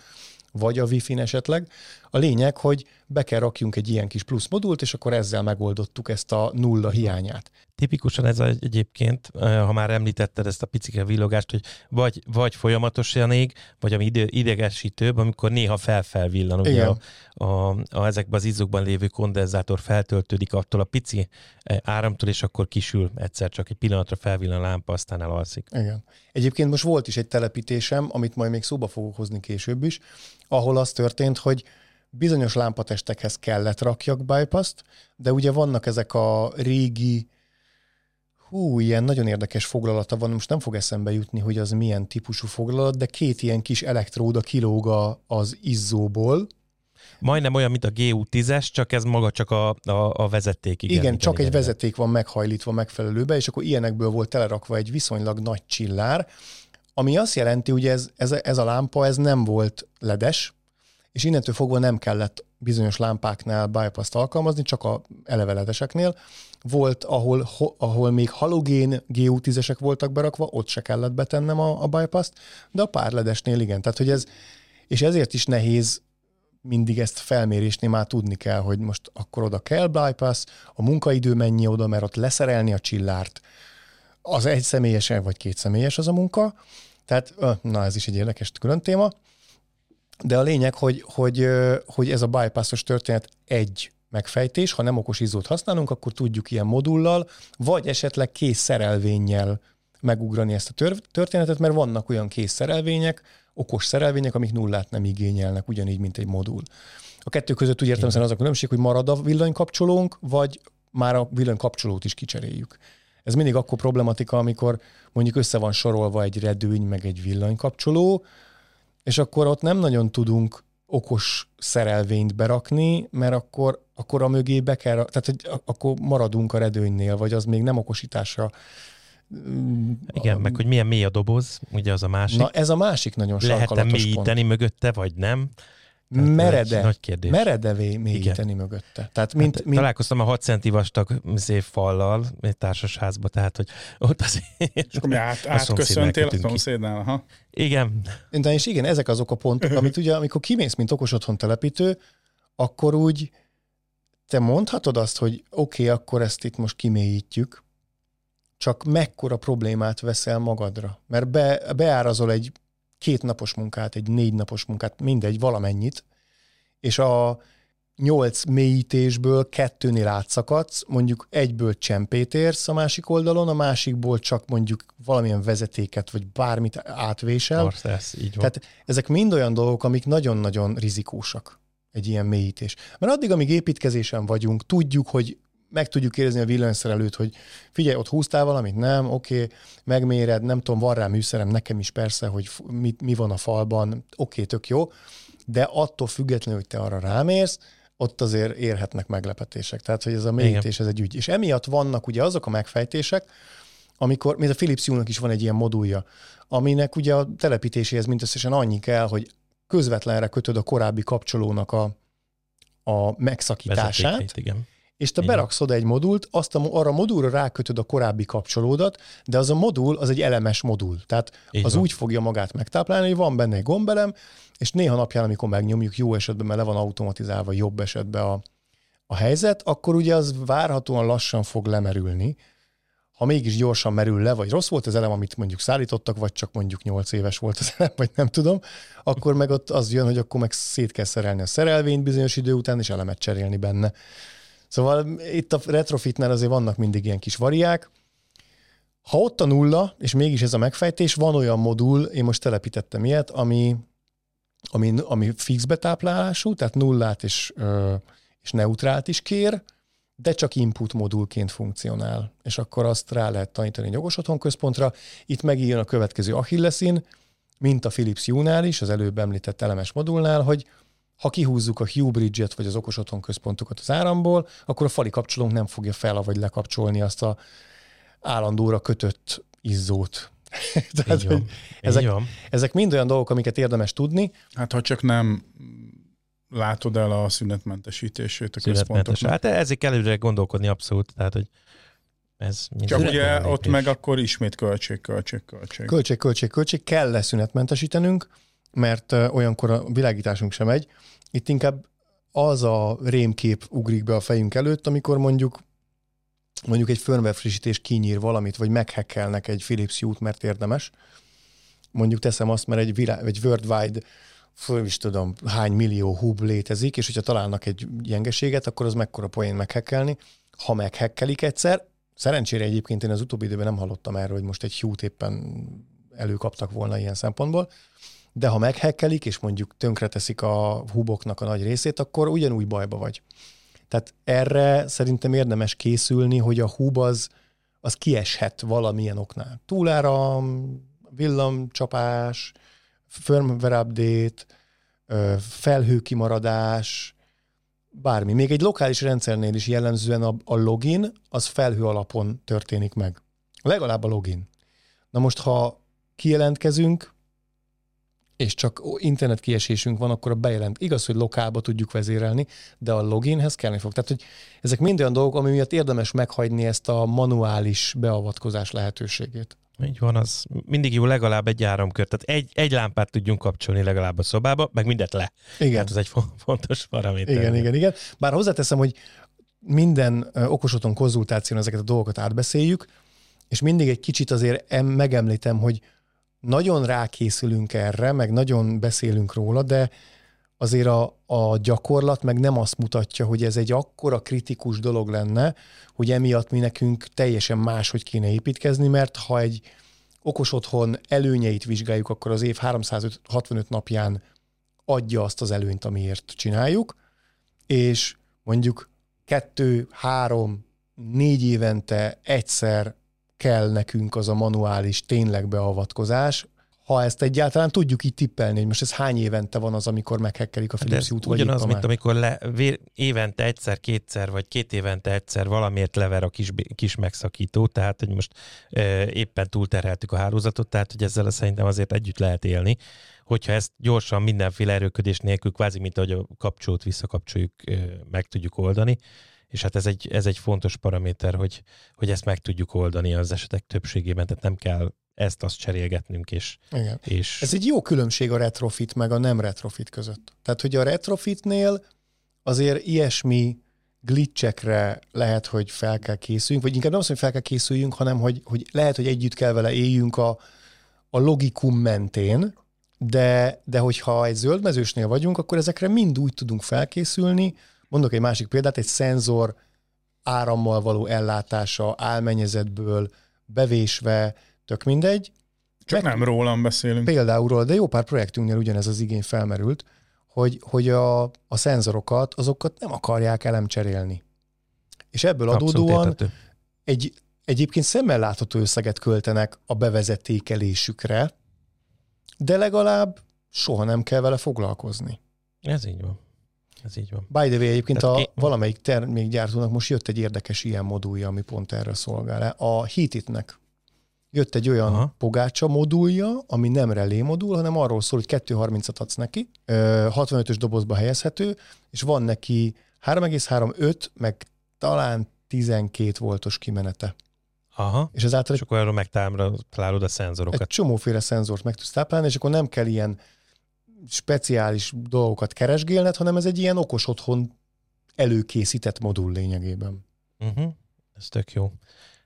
vagy a Wi-Fi-n esetleg. A lényeg, hogy be kell rakjunk egy ilyen kis plusz modult, és akkor ezzel megoldottuk ezt a nulla hiányát. Tipikusan ez egyébként, ha már említetted ezt a picike villogást, hogy vagy, vagy folyamatosan ég, vagy ami ide, idegesítőbb, amikor néha felfelvillan, ugye a, a, a, ezekben az izzókban lévő kondenzátor feltöltődik attól a pici e, áramtól, és akkor kisül egyszer csak egy pillanatra felvillan a lámpa, aztán elalszik. Igen. Egyébként most volt is egy telepítésem, amit majd még szóba fogok hozni később is, ahol az történt, hogy bizonyos lámpatestekhez kellett rakjak bypass de ugye vannak ezek a régi, hú, ilyen nagyon érdekes foglalata van, most nem fog eszembe jutni, hogy az milyen típusú foglalat, de két ilyen kis elektróda kilóg az izzóból, Majdnem olyan, mint a GU10-es, csak ez maga csak a, a, a vezeték. Igen, igen, igen csak igen, egy igen. vezeték van meghajlítva megfelelőbe, és akkor ilyenekből volt telerakva egy viszonylag nagy csillár, ami azt jelenti, hogy ez, ez, ez a lámpa ez nem volt ledes, és innentől fogva nem kellett bizonyos lámpáknál bypass alkalmazni, csak a eleveledeseknél. Volt, ahol, ho, ahol még halogén GU10-esek voltak berakva, ott se kellett betennem a, a bypass de a párledesnél igen. Tehát, hogy ez, és ezért is nehéz mindig ezt felmérésnél már tudni kell, hogy most akkor oda kell bypass, a munkaidő mennyi oda, mert ott leszerelni a csillárt, az egy személyes vagy két személyes az a munka, tehát na ez is egy érdekes külön téma, de a lényeg, hogy, hogy, hogy ez a bypassos történet egy megfejtés, ha nem okos izzót használunk, akkor tudjuk ilyen modullal, vagy esetleg kész szerelvénnyel megugrani ezt a történetet, mert vannak olyan kész szerelvények, okos szerelvények, amik nullát nem igényelnek, ugyanígy, mint egy modul. A kettő között úgy értem az a különbség, hogy marad a villanykapcsolónk, vagy már a villanykapcsolót is kicseréljük. Ez mindig akkor problematika, amikor mondjuk össze van sorolva egy redőny, meg egy villanykapcsoló, és akkor ott nem nagyon tudunk okos szerelvényt berakni, mert akkor, akkor a mögé be kell, tehát hogy akkor maradunk a redőnynél, vagy az még nem okosításra igen, a, meg hogy milyen mély a doboz, ugye az a másik. Na ez a másik nagyon sarkalatos Lehet-e mélyíteni pont. mögötte, vagy nem? Tehát merede, nagy kérdés. merede mélyíteni Igen. mögötte. Tehát mint, hát, mint... Találkoztam a 6 centi vastag fallal egy társasházba, tehát hogy ott azért... És akkor mi át, átköszöntél a szomszédnál, aha. Igen. De és igen, ezek azok a pontok, amit ugye, amikor kimész, mint okos otthon telepítő, akkor úgy te mondhatod azt, hogy oké, okay, akkor ezt itt most kimélyítjük, csak mekkora problémát veszel magadra. Mert be, beárazol egy két napos munkát, egy négy napos munkát, mindegy, valamennyit, és a nyolc mélyítésből kettőnél átszakadsz, mondjuk egyből csempét érsz a másik oldalon, a másikból csak mondjuk valamilyen vezetéket, vagy bármit átvésel. Arszesz, így van. Tehát ezek mind olyan dolgok, amik nagyon-nagyon rizikósak egy ilyen mélyítés. Mert addig, amíg építkezésen vagyunk, tudjuk, hogy meg tudjuk érezni a villanyszerelőt, hogy figyelj, ott húztál valamit, nem, oké, okay, megméred, nem tudom, van rá műszerem, nekem is persze, hogy mi, mi van a falban, oké, okay, tök jó, de attól függetlenül, hogy te arra rámérsz, ott azért érhetnek meglepetések. Tehát, hogy ez a mélyítés, ez egy ügy. És emiatt vannak ugye azok a megfejtések, amikor, mint a Philips Hue-nak is van egy ilyen modulja, aminek ugye a telepítéséhez mindösszesen annyi kell, hogy közvetlenre kötöd a korábbi kapcsolónak a, a megszakítását, igen és te Igen. beraksz oda egy modult, azt a, arra a modulra rákötöd a korábbi kapcsolódat, de az a modul az egy elemes modul. Tehát Igen. az úgy fogja magát megtáplálni, hogy van benne egy gombelem, és néha napján, amikor megnyomjuk, jó esetben, mert le van automatizálva, jobb esetben a, a helyzet, akkor ugye az várhatóan lassan fog lemerülni. Ha mégis gyorsan merül le, vagy rossz volt az elem, amit mondjuk szállítottak, vagy csak mondjuk 8 éves volt az elem, vagy nem tudom, akkor meg ott az jön, hogy akkor meg szét kell szerelni a szerelvényt bizonyos idő után, és elemet cserélni benne. Szóval itt a retrofitnál azért vannak mindig ilyen kis variák. Ha ott a nulla, és mégis ez a megfejtés, van olyan modul, én most telepítettem ilyet, ami, ami, ami fix betáplálású, tehát nullát és, és neutrált is kér, de csak input modulként funkcionál. És akkor azt rá lehet tanítani egy jogos otthon központra. Itt megijön a következő Achillesin, mint a Philips Hue-nál is, az előbb említett elemes modulnál, hogy ha kihúzzuk a Hue Bridge-et vagy az okos otthon központokat az áramból, akkor a fali kapcsolónk nem fogja fel vagy lekapcsolni azt a állandóra kötött izzót. Tehát, Így van. Ezek, Így van. ezek mind olyan dolgok, amiket érdemes tudni. Hát ha csak nem látod el a szünetmentesítését a központoknak. Hát ezek előre gondolkodni abszolút, tehát hogy ez Csak ugye ott meg akkor ismét költség, költség, költség. Költség, költség, költség. Kell leszünetmentesítenünk, mert olyankor a világításunk sem megy. Itt inkább az a rémkép ugrik be a fejünk előtt, amikor mondjuk mondjuk egy firmware frissítés kinyír valamit, vagy meghekkelnek egy Philips Hue-t, mert érdemes. Mondjuk teszem azt, mert egy, világ, egy worldwide föl is tudom, hány millió hub létezik, és hogyha találnak egy gyengeséget, akkor az mekkora poén meghekkelni. Ha meghekkelik egyszer, szerencsére egyébként én az utóbbi időben nem hallottam erről, hogy most egy Hue-t éppen előkaptak volna ilyen szempontból, de ha meghekkelik, és mondjuk tönkreteszik a huboknak a nagy részét, akkor ugyanúgy bajba vagy. Tehát erre szerintem érdemes készülni, hogy a hub az, az kieshet valamilyen oknál. Túláram, villamcsapás, firmware update, felhőkimaradás, bármi. Még egy lokális rendszernél is jellemzően a, a login az felhő alapon történik meg. Legalább a login. Na most, ha kijelentkezünk, és csak internet kiesésünk van, akkor a bejelent. Igaz, hogy lokálba tudjuk vezérelni, de a loginhez kellni fog. Tehát, hogy ezek mind olyan dolgok, ami miatt érdemes meghagyni ezt a manuális beavatkozás lehetőségét. Így van, az mindig jó legalább egy áramkör. Tehát egy, egy lámpát tudjunk kapcsolni legalább a szobába, meg mindet le. Igen. Hát ez egy fontos paraméter. Igen, igen, igen. Bár hozzáteszem, hogy minden okosoton konzultáción ezeket a dolgokat átbeszéljük, és mindig egy kicsit azért megemlítem, hogy nagyon rákészülünk erre, meg nagyon beszélünk róla, de azért a, a gyakorlat meg nem azt mutatja, hogy ez egy akkora kritikus dolog lenne, hogy emiatt mi nekünk teljesen máshogy kéne építkezni, mert ha egy okos otthon előnyeit vizsgáljuk, akkor az év 365 napján adja azt az előnyt, amiért csináljuk, és mondjuk kettő, három, négy évente egyszer kell nekünk az a manuális tényleg beavatkozás, ha ezt egyáltalán tudjuk így tippelni, hogy most ez hány évente van az, amikor meghekkelik a Philips út, vagy Ugyanaz, mint amikor le, évente egyszer, kétszer, vagy két évente egyszer valamiért lever a kis, kis megszakító, tehát hogy most e, éppen túlterheltük a hálózatot, tehát hogy ezzel szerintem azért együtt lehet élni, hogyha ezt gyorsan mindenféle erőködés nélkül, kvázi mint ahogy a kapcsolót visszakapcsoljuk, e, meg tudjuk oldani, és hát ez egy, ez egy fontos paraméter, hogy, hogy ezt meg tudjuk oldani az esetek többségében, tehát nem kell ezt-azt cserélgetnünk, és, Igen. és... Ez egy jó különbség a retrofit meg a nem retrofit között. Tehát, hogy a retrofitnél azért ilyesmi glitchekre lehet, hogy fel kell készüljünk, vagy inkább nem azt, hogy fel kell készüljünk, hanem hogy, hogy lehet, hogy együtt kell vele éljünk a, a logikum mentén, de, de hogyha egy zöldmezősnél vagyunk, akkor ezekre mind úgy tudunk felkészülni, Mondok egy másik példát, egy szenzor árammal való ellátása álmennyezetből bevésve, tök mindegy. Csak Meg, nem rólam beszélünk. Például róla, de jó pár projektünknél ugyanez az igény felmerült, hogy, hogy a, a szenzorokat, azokat nem akarják elemcserélni. És ebből Abszolút adódóan értető. egy egyébként szemmel látható összeget költenek a bevezetékelésükre, de legalább soha nem kell vele foglalkozni. Ez így van. Ez így van. By the way, egyébként Tehát a én... valamelyik termékgyártónak most jött egy érdekes ilyen modulja, ami pont erre szolgál. A Heatitnek jött egy olyan Aha. pogácsa modulja, ami nem relé modul, hanem arról szól, hogy 2.30-at adsz neki, 65-ös dobozba helyezhető, és van neki 3,35, meg talán 12 voltos kimenete. Aha. És ezáltal és akkor arról megtalálod a szenzorokat. Egy csomóféle szenzort meg tudsz táplálni, és akkor nem kell ilyen speciális dolgokat keresgélned, hanem ez egy ilyen okos otthon előkészített modul lényegében. Uh-huh. Ez tök jó.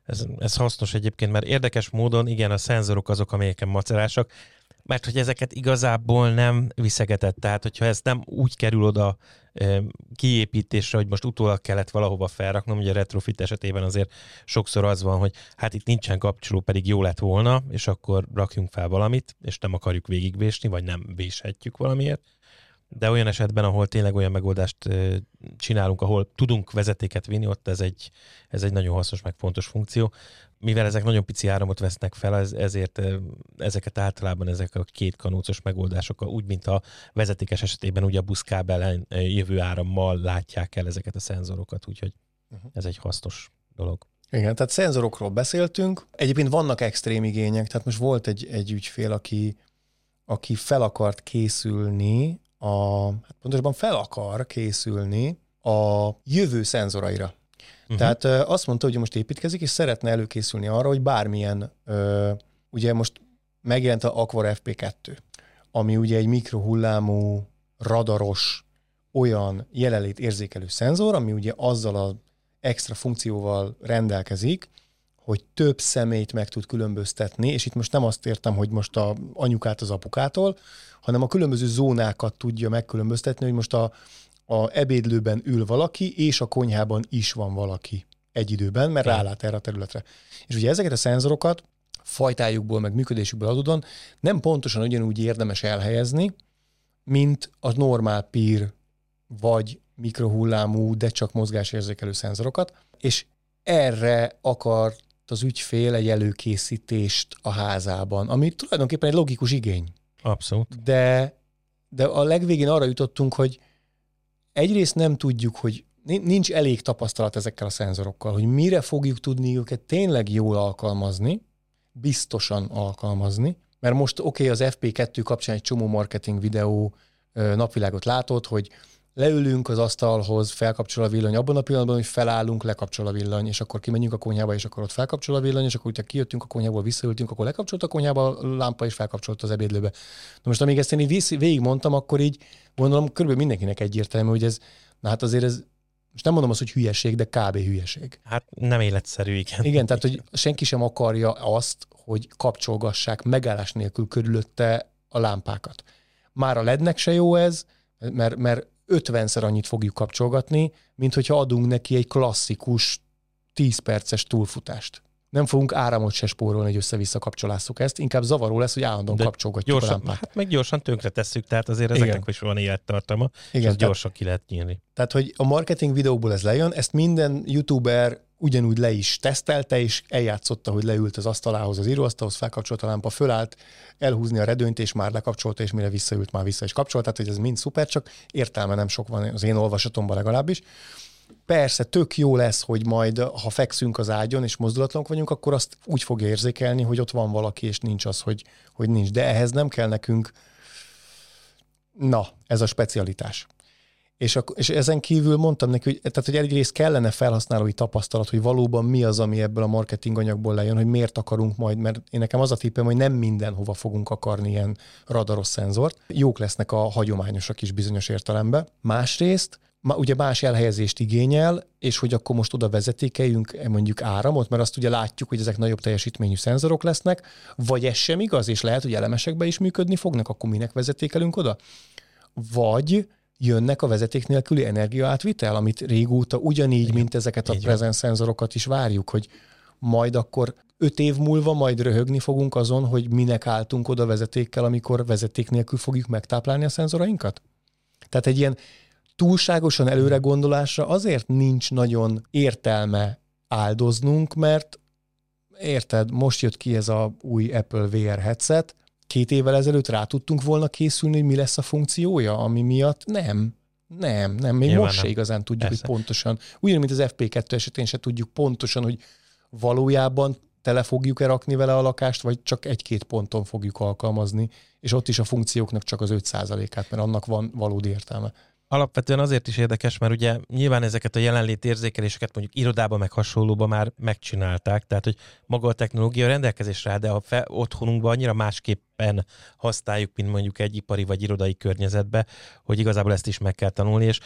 Ez, ez hasznos egyébként, mert érdekes módon, igen, a szenzorok azok, amelyeken macerásak, mert hogy ezeket igazából nem viszegetett. Tehát, hogyha ez nem úgy kerül oda kiépítésre, hogy most utólag kellett valahova felraknom, ugye a retrofit esetében azért sokszor az van, hogy hát itt nincsen kapcsoló, pedig jó lett volna, és akkor rakjunk fel valamit, és nem akarjuk végigvésni, vagy nem véshetjük valamiért. De olyan esetben, ahol tényleg olyan megoldást csinálunk, ahol tudunk vezetéket vinni, ott ez egy, ez egy nagyon hasznos, meg fontos funkció mivel ezek nagyon pici áramot vesznek fel, ezért ezeket általában ezek a két kanócos megoldások, úgy, mint a vezetékes esetében, ugye a buszkábelen jövő árammal látják el ezeket a szenzorokat, úgyhogy uh-huh. ez egy hasznos dolog. Igen, tehát szenzorokról beszéltünk. Egyébként vannak extrém igények, tehát most volt egy, egy ügyfél, aki, aki fel akart készülni, a, hát pontosabban fel akar készülni a jövő szenzoraira. Uh-huh. Tehát ö, azt mondta, hogy most építkezik, és szeretne előkészülni arra, hogy bármilyen, ö, ugye most megjelent a Aquar FP2, ami ugye egy mikrohullámú, radaros, olyan jelenlét érzékelő szenzor, ami ugye azzal az extra funkcióval rendelkezik, hogy több szemét meg tud különböztetni, és itt most nem azt értem, hogy most a anyukát az apukától, hanem a különböző zónákat tudja megkülönböztetni, hogy most a a ebédlőben ül valaki, és a konyhában is van valaki egy időben, mert rálát erre a területre. És ugye ezeket a szenzorokat fajtájukból, meg működésükből adódóan nem pontosan ugyanúgy érdemes elhelyezni, mint a normál pír vagy mikrohullámú, de csak mozgásérzékelő szenzorokat, és erre akart az ügyfél egy előkészítést a házában, ami tulajdonképpen egy logikus igény. Abszolút. De, de a legvégén arra jutottunk, hogy egyrészt nem tudjuk, hogy nincs elég tapasztalat ezekkel a szenzorokkal, hogy mire fogjuk tudni őket tényleg jól alkalmazni, biztosan alkalmazni, Mert most oké, okay, az FP2 kapcsán egy csomó marketing videó napvilágot látott, hogy leülünk az asztalhoz, felkapcsol a villany, abban a pillanatban, hogy felállunk, lekapcsol a villany, és akkor kimegyünk a konyhába, és akkor ott felkapcsol a villany, és akkor hogyha kijöttünk a konyhából, visszaültünk, akkor lekapcsolt a konyhába a lámpa, és felkapcsolt az ebédlőbe. Na most, amíg ezt én így végigmondtam, akkor így gondolom, körülbelül mindenkinek egyértelmű, hogy ez, na hát azért ez most nem mondom azt, hogy hülyeség, de kb. hülyeség. Hát nem életszerű, igen. Igen, tehát hogy senki sem akarja azt, hogy kapcsolgassák megállás nélkül körülötte a lámpákat. Már a lednek se jó ez, mert, mert 50-szer annyit fogjuk kapcsolgatni, mint hogyha adunk neki egy klasszikus 10 perces túlfutást. Nem fogunk áramot se spórolni, hogy össze-vissza kapcsolásszuk ezt, inkább zavaró lesz, hogy állandóan De kapcsolgatjuk gyorsan, a lámpát. Hát meg gyorsan tönkre tesszük, tehát azért ezeknek Igen. is van élettartama, Igen, és gyorsan ki lehet nyílni. Tehát, hogy a marketing videóból ez lejön, ezt minden youtuber ugyanúgy le is tesztelte, és eljátszotta, hogy leült az asztalához, az íróasztalhoz, felkapcsolt a lámpa, fölállt, elhúzni a redőnyt, és már lekapcsolta, és mire visszaült, már vissza is kapcsolt, tehát hogy ez mind szuper, csak értelme nem sok van az én olvasatomban legalábbis. Persze, tök jó lesz, hogy majd, ha fekszünk az ágyon, és mozdulatlanok vagyunk, akkor azt úgy fogja érzékelni, hogy ott van valaki, és nincs az, hogy, hogy nincs. De ehhez nem kell nekünk, na, ez a specialitás. És, a, és ezen kívül mondtam neki, hogy, tehát, hogy egyrészt kellene felhasználói tapasztalat, hogy valóban mi az, ami ebből a marketing anyagból lejön, hogy miért akarunk majd, mert én nekem az a tippem, hogy nem mindenhova fogunk akarni ilyen radaros szenzort. Jók lesznek a hagyományosak is bizonyos értelemben. Másrészt, ugye más elhelyezést igényel, és hogy akkor most oda vezetékeljünk e, mondjuk áramot, mert azt ugye látjuk, hogy ezek nagyobb teljesítményű szenzorok lesznek, vagy ez sem igaz, és lehet, hogy elemesekbe is működni fognak, akkor minek vezetékelünk oda? Vagy jönnek a vezeték nélküli energiaátvitel, amit régóta ugyanígy, Igen. mint ezeket a presence szenzorokat is várjuk, hogy majd akkor öt év múlva majd röhögni fogunk azon, hogy minek álltunk oda vezetékkel, amikor vezeték nélkül fogjuk megtáplálni a szenzorainkat? Tehát egy ilyen túlságosan előre gondolásra azért nincs nagyon értelme áldoznunk, mert érted, most jött ki ez a új Apple VR headset, két évvel ezelőtt rá tudtunk volna készülni, hogy mi lesz a funkciója, ami miatt nem. Nem, nem, még Nyilván most nem. se igazán tudjuk, Persze. hogy pontosan, ugyanúgy, mint az FP2 esetén se tudjuk pontosan, hogy valójában tele fogjuk-e rakni vele a lakást, vagy csak egy-két ponton fogjuk alkalmazni, és ott is a funkcióknak csak az 5%-át, mert annak van valódi értelme alapvetően azért is érdekes, mert ugye nyilván ezeket a jelenlét érzékeléseket mondjuk irodában meg hasonlóban már megcsinálták, tehát hogy maga a technológia rendelkezésre de a fe, otthonunkban annyira másképpen használjuk, mint mondjuk egy ipari vagy irodai környezetbe, hogy igazából ezt is meg kell tanulni, és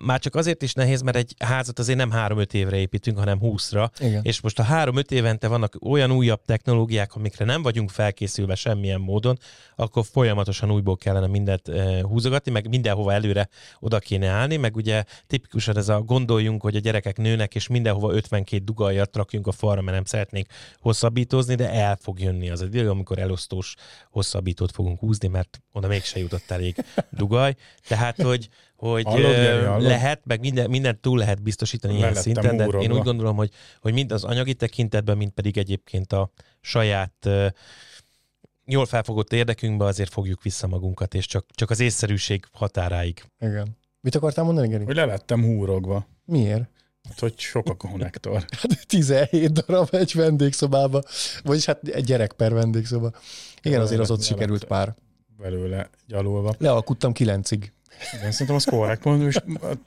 már csak azért is nehéz, mert egy házat azért nem három-öt évre építünk, hanem húszra, Igen. és most a három-öt évente vannak olyan újabb technológiák, amikre nem vagyunk felkészülve semmilyen módon, akkor folyamatosan újból kellene mindent húzogatni, meg mindenhova előre oda kéne állni, meg ugye tipikusan ez a gondoljunk, hogy a gyerekek nőnek, és mindenhova 52 dugaljat rakjunk a falra, mert nem szeretnék hosszabbítózni, de el fog jönni az idő, amikor elosztós hosszabbítót fogunk húzni, mert oda mégse jutott elég dugaj. Tehát, hogy, hogy hallod, Geri, lehet, meg minden, mindent túl lehet biztosítani ilyen szinten, de én úgy gondolom, hogy, hogy mind az anyagi tekintetben, mind pedig egyébként a saját jól felfogott érdekünkbe azért fogjuk vissza magunkat, és csak, csak az észszerűség határáig. Igen. Mit akartál mondani, Geri? Hogy lelettem húrogva. Miért? Hát, hogy sok a konnektor. hát 17 darab egy vendégszobába, vagyis hát egy gyerek per vendégszoba. Igen, azért az ott sikerült pár. Belőle gyalulva. Lealkuttam kilencig. Igen, szerintem az korrekt pont, és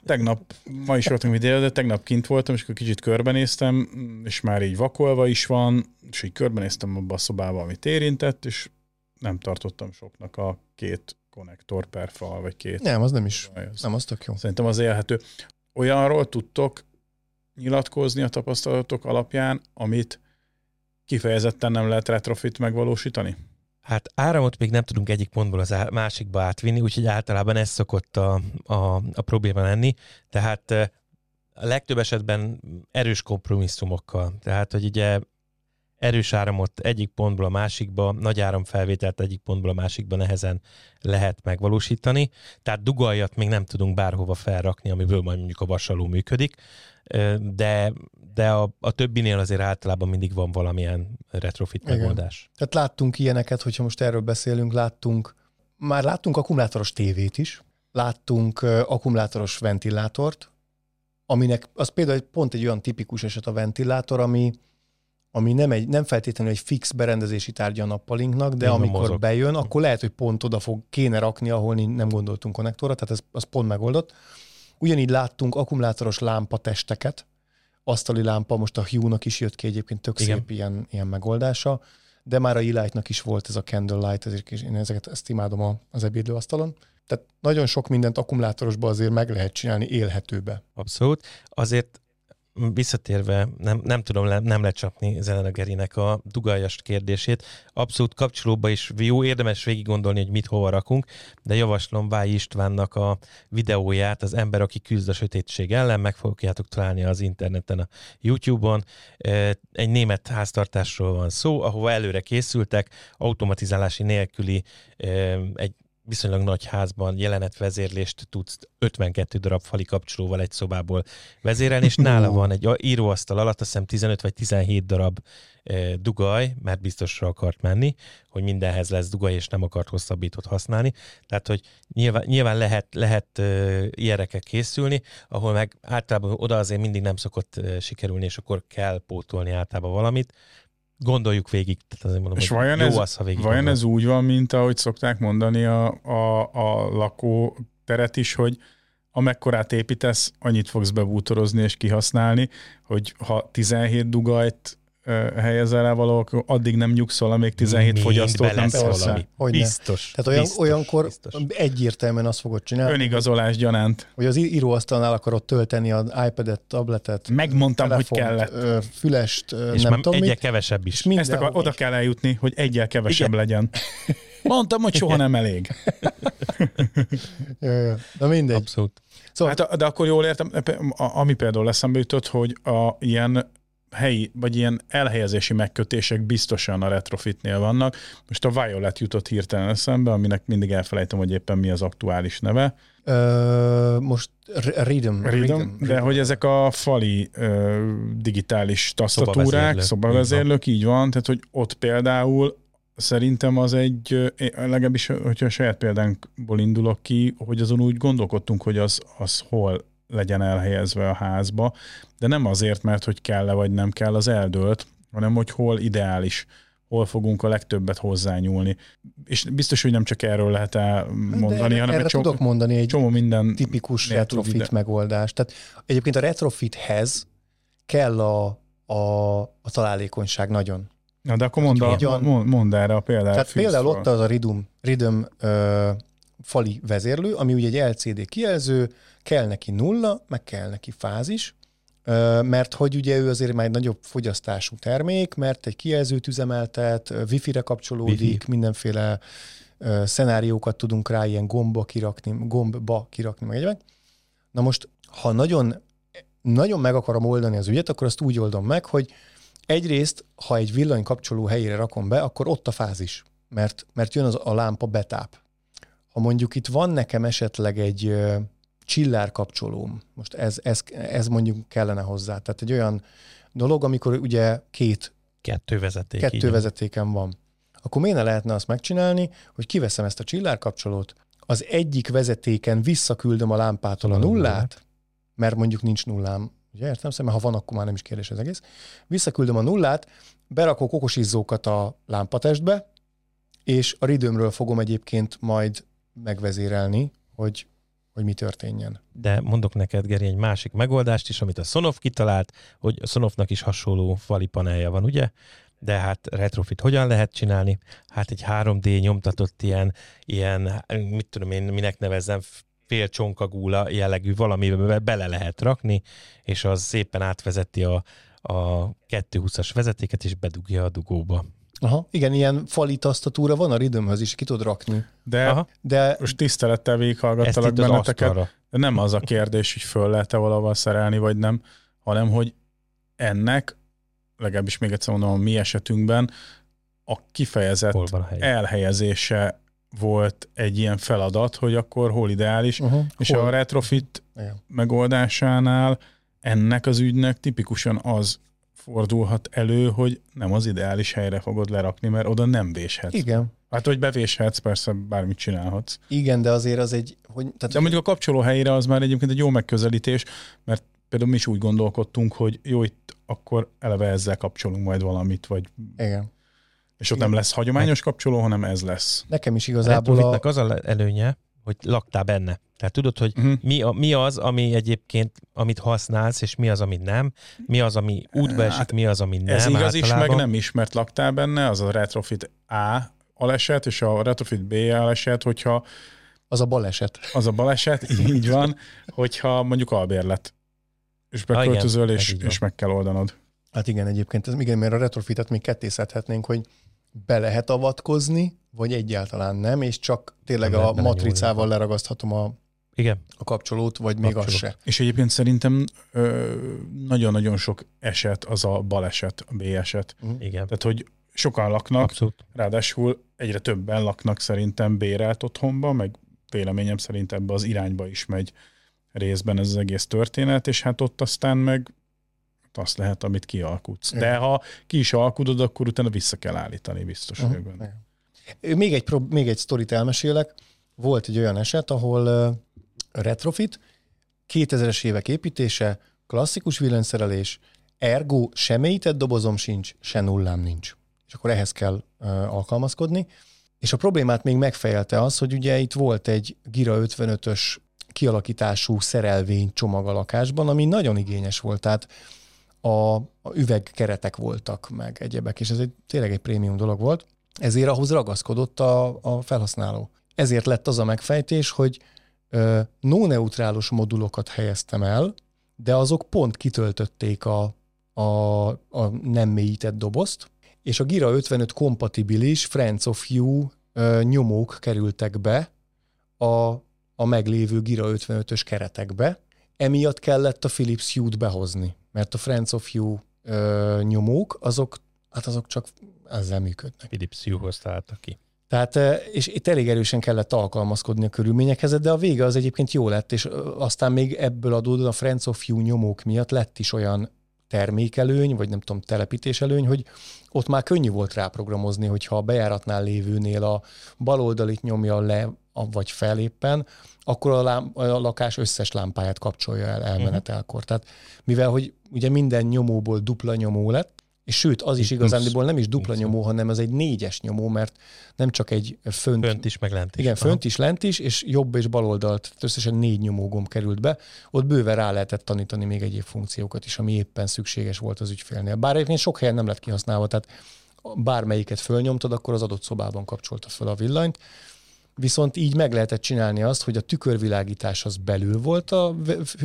tegnap, ma is voltunk videó, de tegnap kint voltam, és akkor kicsit körbenéztem, és már így vakolva is van, és így körbenéztem abba a szobába, amit érintett, és nem tartottam soknak a két konnektor per fal, vagy két. Nem, az nem is. Az. Nem, az tök jó. Szerintem az élhető. Olyanról tudtok nyilatkozni a tapasztalatok alapján, amit kifejezetten nem lehet retrofit megvalósítani? Hát áramot még nem tudunk egyik pontból az másikba átvinni, úgyhogy általában ez szokott a, a, a probléma lenni. Tehát a legtöbb esetben erős kompromisszumokkal. Tehát, hogy ugye erős áramot egyik pontból a másikba, nagy áramfelvételt egyik pontból a másikba nehezen lehet megvalósítani. Tehát dugaljat még nem tudunk bárhova felrakni, amiből majd mondjuk a vasaló működik, de, de a, a többinél azért általában mindig van valamilyen retrofit Igen. megoldás. Tehát láttunk ilyeneket, hogyha most erről beszélünk, láttunk, már láttunk akkumulátoros tévét is, láttunk akkumulátoros ventilátort, aminek az például pont egy olyan tipikus eset a ventilátor, ami ami nem, egy, nem feltétlenül egy fix berendezési tárgya a nappalinknak, de Igen, amikor mozog. bejön, akkor lehet, hogy pont oda fog kéne rakni, ahol nem gondoltunk konnektorra, tehát ez, az pont megoldott. Ugyanígy láttunk akkumulátoros lámpatesteket, asztali lámpa, most a Hue-nak is jött ki egyébként tök Igen. szép ilyen, ilyen megoldása, de már a Elight-nak is volt ez a Candlelight, ezért is én ezeket ezt imádom az ebédlőasztalon. Tehát nagyon sok mindent akkumulátorosba azért meg lehet csinálni élhetőbe. Abszolút. Azért visszatérve, nem, nem tudom le, nem lecsapni Zelena Gerinek a dugaljas kérdését. Abszolút kapcsolóba is jó, érdemes végig gondolni, hogy mit hova rakunk, de javaslom Váj Istvánnak a videóját, az ember, aki küzd a sötétség ellen, meg fogjátok találni az interneten, a YouTube-on. Egy német háztartásról van szó, ahova előre készültek, automatizálási nélküli egy viszonylag nagy házban jelenetvezérlést tudsz 52 darab fali kapcsolóval egy szobából vezérelni, és nála van egy íróasztal alatt, azt hiszem 15 vagy 17 darab e, dugaj, mert biztosra akart menni, hogy mindenhez lesz dugaj, és nem akart hosszabbítót használni. Tehát, hogy nyilván, nyilván lehet, lehet e, ilyenekkel készülni, ahol meg általában oda azért mindig nem szokott e, sikerülni, és akkor kell pótolni általában valamit. Gondoljuk végig, tehát azért mondom, És vajon jó ez- az, ha végig Vajon ez úgy van, mint ahogy szokták mondani a, a, a lakóteret is, hogy amekkorát építesz, annyit fogsz bebútorozni és kihasználni, hogy ha 17 dugajt helyezel el valahol, addig nem nyugszol, amíg 17 Mind fogyasztót nem. Hogyne. Biztos. Tehát olyan, biztos, olyankor biztos. egyértelműen azt fogod csinálni, Önigazolás gyanánt. hogy az íróasztalnál akarod tölteni az iPad-et, tabletet, Megmondtam, hogy telefont, kellett. ö, fülest, És nem tudom egyre mit. kevesebb is. Ezt akar, oda kell eljutni, hogy egyel kevesebb Igen. legyen. Mondtam, hogy soha nem elég. Jö, jö. Na mindegy. Abszolút. Szóval Hát, de akkor jól értem, ami például eszembe jutott, hogy a ilyen helyi, vagy ilyen elhelyezési megkötések biztosan a retrofitnél vannak. Most a Violet jutott hirtelen eszembe, aminek mindig elfelejtem, hogy éppen mi az aktuális neve. Ö, most Rhythm. Rhythm, de hogy ezek a fali ö, digitális tasztatúrák, Szobavezérlők. szobavezérlők, így van, tehát hogy ott például szerintem az egy, legalábbis, hogyha a saját példánkból indulok ki, hogy azon úgy gondolkodtunk, hogy az, az hol legyen elhelyezve a házba, de nem azért, mert hogy kell-e vagy nem kell, az eldőlt, hanem hogy hol ideális, hol fogunk a legtöbbet hozzányúlni. És biztos, hogy nem csak erről lehet elmondani, de hanem erre egy csomó, tudok mondani egy csomó minden tipikus retrofit ide- megoldás. Tehát egyébként a retrofithez kell a, a, a találékonyság nagyon. Na, de akkor mondd, a, mond, mondd erre a példát. Tehát például ott az a Rhythm, Rhythm ö, fali vezérlő, ami ugye egy LCD kijelző, kell neki nulla, meg kell neki fázis, mert hogy ugye ő azért már egy nagyobb fogyasztású termék, mert egy kijelzőt üzemeltet, wifi-re kapcsolódik, Wifi. Mindenféle szenáriókat tudunk rá ilyen gombba kirakni, gombba kirakni, meg egyebek. Na most, ha nagyon, nagyon meg akarom oldani az ügyet, akkor azt úgy oldom meg, hogy egyrészt, ha egy villanykapcsoló helyére rakom be, akkor ott a fázis, mert, mert jön az, a lámpa betáp. Ha mondjuk itt van nekem esetleg egy csillárkapcsolóm, most ez, ez, ez mondjuk kellene hozzá, tehát egy olyan dolog, amikor ugye két, Kettő vezeték. kettő vezetéken van. Akkor miért ne lehetne azt megcsinálni, hogy kiveszem ezt a csillárkapcsolót, az egyik vezetéken visszaküldöm a lámpától a nullát, mert mondjuk nincs nullám, ugye értem, mert ha van, akkor már nem is kérdés az egész. Visszaküldöm a nullát, berakok okosizzókat a lámpatestbe, és a ridőmről fogom egyébként majd megvezérelni, hogy, hogy mi történjen. De mondok neked, Geri, egy másik megoldást is, amit a Sonoff kitalált, hogy a Sonoffnak is hasonló fali panelja van, ugye? De hát retrofit hogyan lehet csinálni? Hát egy 3D nyomtatott ilyen, ilyen mit tudom én, minek nevezzem, fél csonkagúla jellegű valamibe bele lehet rakni, és az szépen átvezeti a, a 220-as vezetéket, és bedugja a dugóba. Aha. Igen, ilyen fali tasztatúra van a ridőmhöz is, ki tud rakni. De Aha. De most tisztelettel végighallgattalak benneteket, de nem az a kérdés, hogy föl lehet-e valahol szerelni, vagy nem, hanem hogy ennek, legalábbis még egyszer mondom, a mi esetünkben a kifejezett Hol van a hely? elhelyezése volt egy ilyen feladat, hogy akkor hol ideális, uh-huh. és a retrofit Igen. megoldásánál ennek az ügynek tipikusan az fordulhat elő, hogy nem az ideális helyre fogod lerakni, mert oda nem véshetsz. Igen. Hát, hogy bevéshetsz, persze bármit csinálhatsz. Igen, de azért az egy... Hogy, tehát De mondjuk a kapcsoló helyére az már egyébként egy jó megközelítés, mert például mi is úgy gondolkodtunk, hogy jó, itt akkor eleve ezzel kapcsolunk majd valamit, vagy Igen. és ott Igen. nem lesz hagyományos kapcsoló, hanem ez lesz. Nekem is A igazából a... retrofitnek az a előnye, hogy laktál benne. Tehát tudod, hogy Uh-huh. mi, a, mi az, ami egyébként, amit használsz, és mi az, ami nem, mi az, ami útba esik, Hát mi az, ami nem Ez igaz is, általában. meg nem is, mert laktál benne, az a retrofit A aleset, és a retrofit B aleset, hogyha Az a baleset. az a baleset, így van, hogyha mondjuk albérlet, és Ah, igen, beköltözöl, és, és meg kell oldanod. Hát igen, egyébként, ez, igen, mert a retrofitet még kettészedhetnénk, hogy be lehet avatkozni, vagy egyáltalán nem, és csak tényleg Nem a matricával leragaszthatom a, Igen, a kapcsolót, vagy még az Kapcsolót. se. És egyébként szerintem ö, nagyon-nagyon sok eset az a baleset, a B eset. igen. Tehát, hogy sokan laknak, Abszolút. ráadásul egyre többen laknak szerintem bérelt otthonba, meg véleményem szerint ebbe az irányba is megy részben ez az egész történet, és hát ott aztán meg azt lehet, amit kialkutsz. De Igen. ha ki is alkudod, akkor utána vissza kell állítani, biztos Mhm. Még egy, még egy sztorit elmesélek. Volt egy olyan eset, ahol retrofit, 2000-es évek építése, klasszikus villanyszerelés, ergo se mélyített dobozom sincs, se nullám nincs. És akkor ehhez kell alkalmazkodni. És a problémát még megfejelte az, hogy ugye itt volt egy Gira 55-ös kialakítású szerelvény csomag a lakásban, ami nagyon igényes volt. Tehát a, a üvegkeretek voltak meg egyebek, és ez egy, tényleg egy prémium dolog volt, ezért ahhoz ragaszkodott a, a felhasználó. Ezért lett az a megfejtés, hogy ö, no-neutrálos modulokat helyeztem el, de azok pont kitöltötték a, a, a nem mélyített dobozt, és a Gira 55 kompatibilis Friends of You ö, nyomók kerültek be a, a meglévő Gira 55-ös keretekbe, emiatt kellett a Philips Hue-t behozni, mert a Friends of You ö, nyomók, azok, hát azok csak ezzel működnek. Philips Hue-hoz találta ki. Tehát, ö, és itt elég erősen kellett alkalmazkodni a körülményekhez, de a vége az egyébként jó lett, és aztán még ebből adódóan a Friends of You nyomók miatt lett is olyan termékelőny, vagy nem tudom, telepítéselőny, hogy ott már könnyű volt ráprogramozni, hogyha a bejáratnál lévőnél a bal oldalit nyomja le, vagy fel éppen, akkor a, lám, a lakás összes lámpáját kapcsolja el elmenetelkor. Tehát mivel, hogy ugye minden nyomóból dupla nyomó lett, és sőt, az is igazándiból nem is dupla nyomó, hanem ez egy négyes nyomó, mert nem csak egy fönt, Fönt is, meg lent is. igen, Aha. fönt is, lent is, és jobb és bal oldalt, tehát összesen négy nyomógomb került be. Ott bőven rá lehetett tanítani még egyéb funkciókat is, ami éppen szükséges volt az ügyfélnél. Bár egyébként sok helyen nem lett kihasználva, tehát bármelyiket fölnyomtad, akkor az adott szobában kapcsolta föl a villanyt. Viszont így meg lehetett csinálni azt, hogy a tükörvilágítás az belül volt a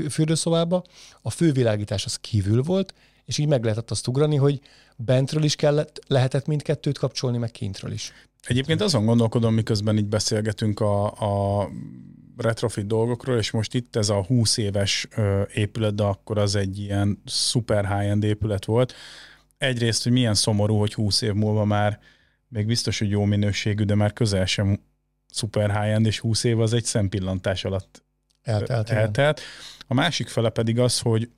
fürdőszobába, a fővilágítás az kívül volt, és így meg lehetett azt ugrani, hogy bentről is kellett, lehetett mindkettőt kapcsolni, meg kintről is. Egyébként azon gondolkodom, miközben így beszélgetünk a, a retrofit dolgokról, és most itt ez a 20 éves épület, de akkor az egy ilyen super high-end épület volt. Egyrészt, hogy milyen szomorú, hogy 20 év múlva már még biztos, hogy jó minőségű, de már közel sem super high-end, és 20 év az egy szempillantás alatt Eltelt. eltelt. A másik fele pedig az, hogy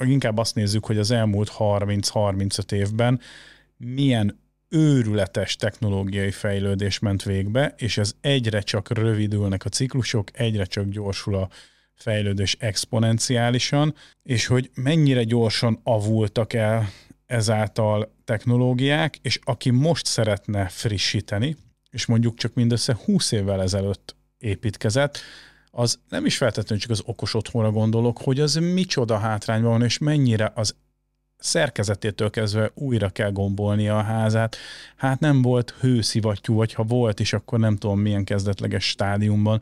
inkább azt nézzük, hogy az elmúlt 30-35 évben milyen őrületes technológiai fejlődés ment végbe, és ez egyre csak rövidülnek a ciklusok, egyre csak gyorsul a fejlődés exponenciálisan, és hogy mennyire gyorsan avultak el ezáltal technológiák, és aki most szeretne frissíteni, és mondjuk csak mindössze 20 évvel ezelőtt építkezett, az nem is feltétlenül csak az okos otthonra gondolok, hogy az micsoda hátrányban van, és mennyire az szerkezetétől kezdve újra kell gombolnia a házát. Hát nem volt hőszivattyú, vagy ha volt is, akkor nem tudom milyen kezdetleges stádiumban.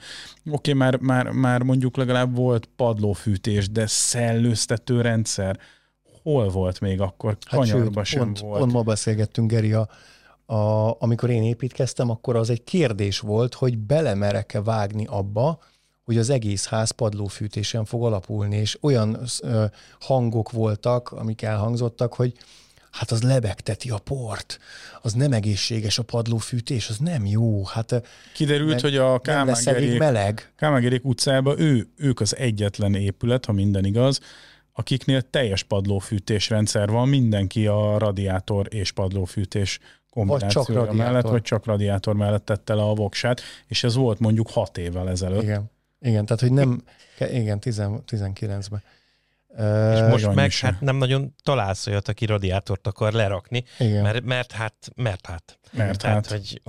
Oké, már, már, már mondjuk legalább volt padlófűtés, de szellőztető rendszer hol volt még akkor? Hát Kanyarba sőt, sem pont, volt. pont ma beszélgettünk, Geri, a, a, amikor én építkeztem, akkor az egy kérdés volt, hogy belemerek-e vágni abba, hogy az egész ház padlófűtésen fog alapulni, és olyan ö, hangok voltak, amik elhangzottak, hogy hát az lebegteti a port, az nem egészséges a padlófűtés, az nem jó, hát Kiderült, meg hogy a Kálmán meleg. Kálmágerék utcában ő, ők az egyetlen épület, ha minden igaz, akiknél teljes padlófűtésrendszer van, mindenki a radiátor és padlófűtés kombinációja radiátor. mellett, vagy csak radiátor mellett tette le a voksát, és ez volt mondjuk hat évvel ezelőtt. Igen, igen tehát hogy nem, igen, 10 19-ben. És most meg Misa. hát nem nagyon találsz olyat, aki radiátort akar lerakni, Igen. mert, mert hát, mert hát. Mert Tehát, hát. hogy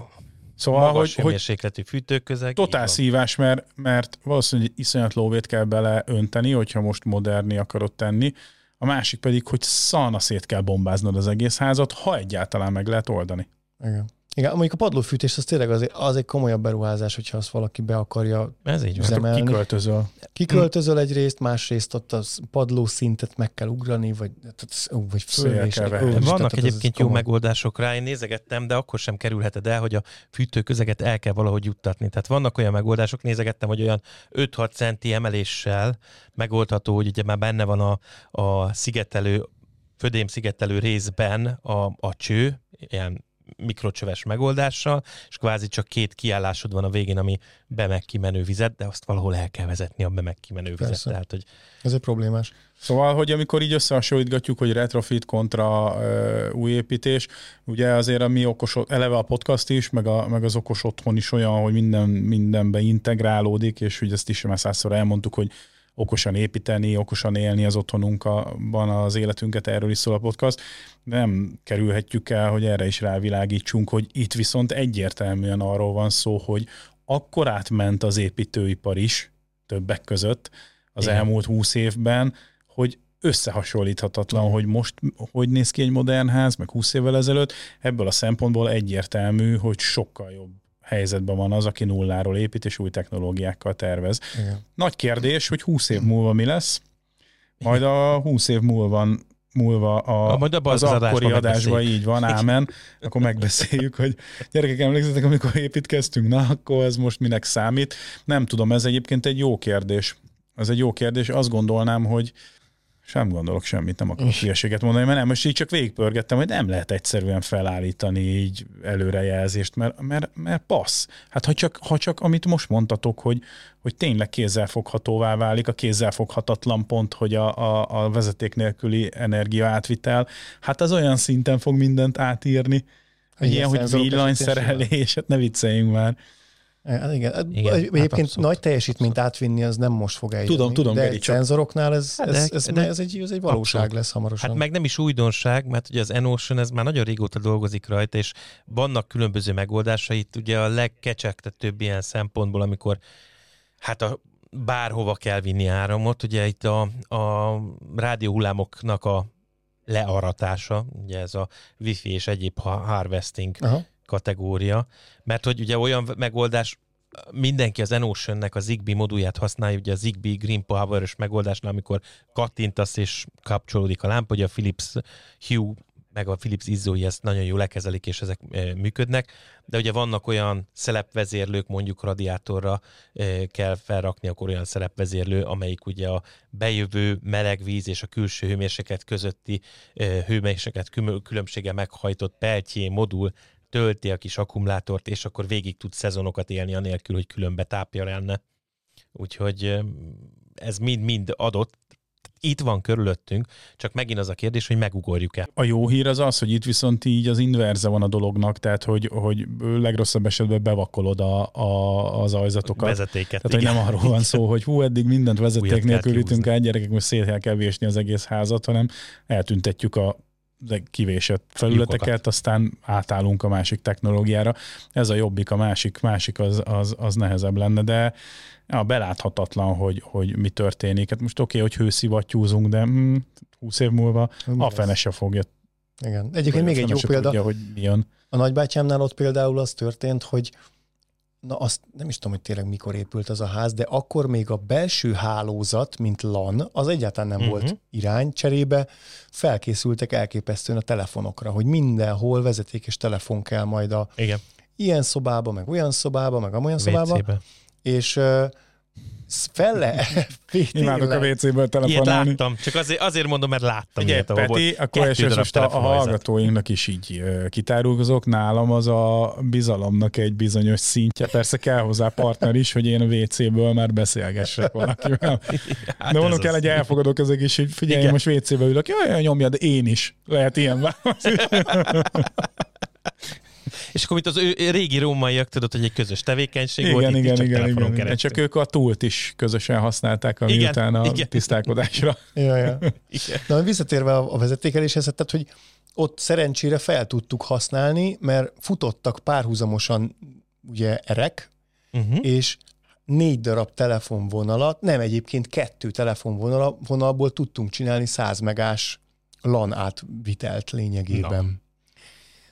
Szóval, magas hogy, hogy hőmérsékletű fűtőközeg. totál így szívás, mert, mert valószínűleg iszonyat lóvét kell bele önteni, hogyha most moderni akarod tenni. A másik pedig, hogy szalna szét kell bombáznod az egész házat, ha egyáltalán meg lehet oldani. Igen. Igen, mondjuk a padlófűtés az tényleg az, az egy komolyabb beruházás, hogyha azt valaki be akarja Ez így Üzemelni. Kiköltözöl. Kiköltözöl egyrészt, másrészt ott a padló szintet meg kell ugrani, vagy, tehát, ó, vagy. Isten, Vannak egyébként jó komoly. megoldások rá, én nézegettem, de akkor sem kerülheted el, hogy a fűtőközeget el kell valahogy juttatni. Tehát vannak olyan megoldások, nézegettem, hogy olyan 5-6 centi emeléssel megoldható, hogy ugye már benne van a, a szigetelő, födém szigetelő részben a, a cső, ilyen mikrocsöves megoldással, és kvázi csak két kiállásod van a végén, ami be meg kimenő vizet, de azt valahol el kell vezetni a be meg kimenő vizet. Persze. Tehát, hogy Ez egy problémás. Szóval, hogy amikor így összehasonlítgatjuk, hogy retrofit kontra ö, új építés, ugye azért a mi okos, eleve a podcast is, meg, a, meg az okos otthon is olyan, hogy minden, mindenbe integrálódik, és ugye ezt is már százszor elmondtuk, hogy okosan építeni, okosan élni az otthonunkban az életünket, erről is szól a podcast. Nem kerülhetjük el, hogy erre is rávilágítsunk, hogy itt viszont egyértelműen arról van szó, hogy akkor átment az építőipar is, többek között, az Igen. elmúlt húsz évben, hogy összehasonlíthatatlan, hogy most hogy néz ki egy modern ház, meg 20 évvel ezelőtt. Ebből a szempontból egyértelmű, hogy sokkal jobb helyzetben van az, aki nulláról épít és új technológiákkal tervez. Igen. Nagy kérdés, hogy 20 év múlva mi lesz, majd a 20 év múlva múlva a, A- majd abban az az akkori adásban így van, ámen, akkor megbeszéljük, hogy gyerekek, emlékezzetek, amikor építkeztünk, na, akkor ez most minek számít. Nem tudom, ez egyébként egy jó kérdés. Ez egy jó kérdés. Azt gondolnám, hogy sem gondolok semmit, nem akarok hülyeséget mondani, mert nem, most így csak végigpörgettem, hogy nem lehet egyszerűen felállítani így előrejelzést, mert, mert, mert passz. Hát ha csak, ha csak amit most mondtatok, hogy, hogy tényleg kézzelfoghatóvá válik, a kézzelfoghatatlan pont, hogy a, a, a vezeték nélküli energia átvitel, hát az olyan szinten fog mindent átírni, egy ilyen, hogy villanyszerelés, hát ne vicceljünk már. Hát igen. Igen, igen. hát Egyébként abszolút. nagy teljesítményt átvinni az nem most fog eljönni. Tudom, tudom, de Geri, csak- szenzoroknál ez, Hát ez, de- ez, de- ez, egy, ez egy valóság Abszolút. lesz hamarosan. Hát meg nem is újdonság, mert ugye az Enocean ez már nagyon régóta dolgozik rajta, és vannak különböző megoldásai. Itt ugye a legkecsegtetőbb ilyen szempontból, amikor hát a bárhova kell vinni áramot, ugye itt a, a rádióhullámoknak a learatása, ugye ez a wifi és egyéb ha- harvesting Aha. Kategória, mert hogy ugye olyan megoldás, mindenki az Enocean-nek a Zigbee modulját használja, ugye a Zigbee Green Power-ös megoldásnál, amikor kattintasz és kapcsolódik a lámpa, ugye a Philips Hue meg a Philips izzói ezt nagyon jól lekezelik, és ezek e, működnek, de ugye vannak olyan szelepvezérlők, mondjuk radiátorra e, kell felrakni, akkor olyan szelepvezérlő, amelyik ugye a bejövő meleg víz és a külső hőmérséklet közötti e, hőmérséklet külö- különbsége meghajtott peltjé modul tölti a kis akkumulátort, és akkor végig tud szezonokat élni anélkül, hogy külön betápja lenne. Úgyhogy ez mind-mind adott. Itt van körülöttünk, csak megint az a kérdés, hogy megugorjuk-e. A jó hír az az, hogy itt viszont így az inverze van a dolognak, tehát hogy, hogy legrosszabb esetben bevakolod a, a, az ajzatokat. Vezetéket. Tehát, hogy nem arról van szó, hogy hú, eddig mindent Újat vezeték kell nélkül ütünk át, gyerekek, most szét kell vésni az egész házat, hanem eltüntetjük a de kivésett felületeket, Lyukokat. aztán átállunk a másik technológiára. Ez a jobbik, a másik, másik az, az, az nehezebb lenne, de ja, beláthatatlan, hogy, hogy mi történik. Hát most oké, okay, hogy hőszivattyúzunk, de hm, 20 év múlva Mi a fene se fogja. Igen. Egyébként még a egy jó példa. Tudja, hogy mi jön. A nagybátyámnál ott például az történt, hogy na azt nem is tudom, hogy tényleg mikor épült az a ház, de akkor még a belső hálózat, mint LAN, az egyáltalán nem Mhm. uh-huh. volt irány. Cserébe felkészültek elképesztően a telefonokra, hogy mindenhol vezetékes telefon kell majd a Igen, ilyen szobába, meg olyan szobába, meg amolyan szobába, WC-be. és uh, fel le... Imádok a WC-ből Ilyet telefonálni. láttam, csak azért, azért mondom, mert láttam Ugye, ilyet, Peti, volt akkor és most a, a hallgatóinknak is így kitárulkozok, nálam az a bizalomnak egy bizonyos szintje. Persze kell hozzá partner is, hogy én a WC-ből már beszélgessek valakivel. Hát De mondom kell az. egy elfogadó közeg is, hogy figyelj, Igen. most WC-be ülök, jaj, jaj, nyomja, de én is. Lehet ilyen válasz. És akkor mint az ő régi rómaiak, tudod, hogy egy közös tevékenység igen, volt, itt igen, csak igen, igen. keresztül. Csak ők a túlt is közösen használták, ami Igen, után a igen. tisztálkodásra. Ja, ja. Igen. Na, visszatérve a a vezetékeléshez, tehát, hogy ott szerencsére fel tudtuk használni, mert futottak párhuzamosan ugye erek, Uh-huh. és négy darab telefonvonalat, nem egyébként kettő telefonvonalból tudtunk csinálni 100 megás LAN átvitelt lényegében. Na.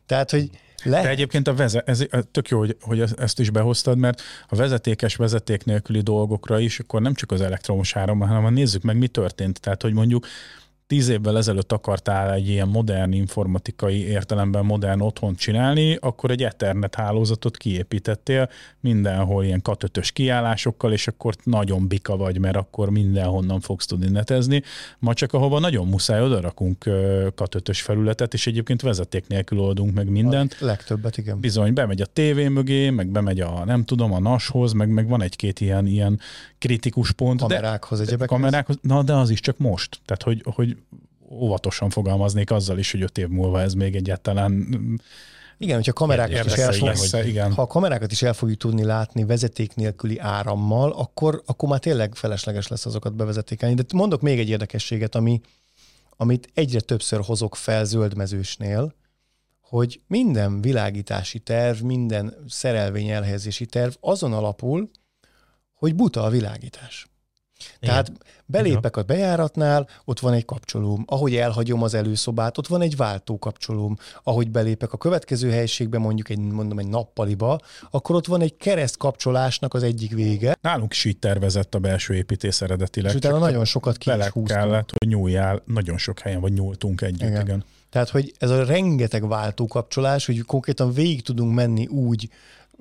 Tehát, hogy le... De egyébként a vezet, ez tök jó, hogy, hogy ezt is behoztad, mert a vezetékes, vezeték nélküli dolgokra is, akkor nem csak az elektromos áram, hanem ha nézzük meg, mi történt. Tehát, hogy mondjuk tíz évvel ezelőtt akartál egy ilyen modern informatikai értelemben modern otthont csinálni, akkor egy Ethernet hálózatot kiépítettél mindenhol ilyen katötös kiállásokkal, és akkor nagyon bika vagy, mert akkor mindenhonnan fogsz tudni netezni. Ma csak ahova nagyon muszáj, oda rakunk katötös felületet, és egyébként vezeték nélkül oldunk meg mindent. A legtöbbet, igen. Bizony, bemegy a tévé mögé, meg bemegy a, nem tudom, a nashoz, meg, meg van egy-két ilyen, ilyen kritikus pont. Kamerákhoz, de, egyebekhez. kamerákhoz, na de az is csak most. Tehát, hogy, hogy óvatosan fogalmaznék azzal is, hogy öt év múlva ez még egyáltalán Igen, hogyha kamerákat is, Érdekes, el igen, fog, lesz, igen. ha a kamerákat is el fogjuk tudni látni vezeték nélküli árammal, akkor, akkor már tényleg felesleges lesz azokat bevezetékelni. De mondok még egy érdekességet, ami, amit egyre többször hozok fel zöldmezősnél, hogy minden világítási terv, minden szerelvény elhelyezési terv azon alapul, hogy buta a világítás. Tehát belépek a bejáratnál, ott van egy kapcsolóm. Ahogy elhagyom az előszobát, ott van egy váltó kapcsolóm. Ahogy belépek a következő helyiségbe, mondjuk egy, mondom, egy nappaliba, akkor ott van egy kereszt kapcsolásnak az egyik vége, nálunk is így tervezett a belső építész eredetileg. és utána nagyon sokat ki bele kellett, hogy nyúljál, nagyon sok helyen, vagy nyúltunk együtt, Igen. igen. igen. Tehát, hogy ez a rengeteg váltókapcsolás, hogy konkrétan végig tudunk menni úgy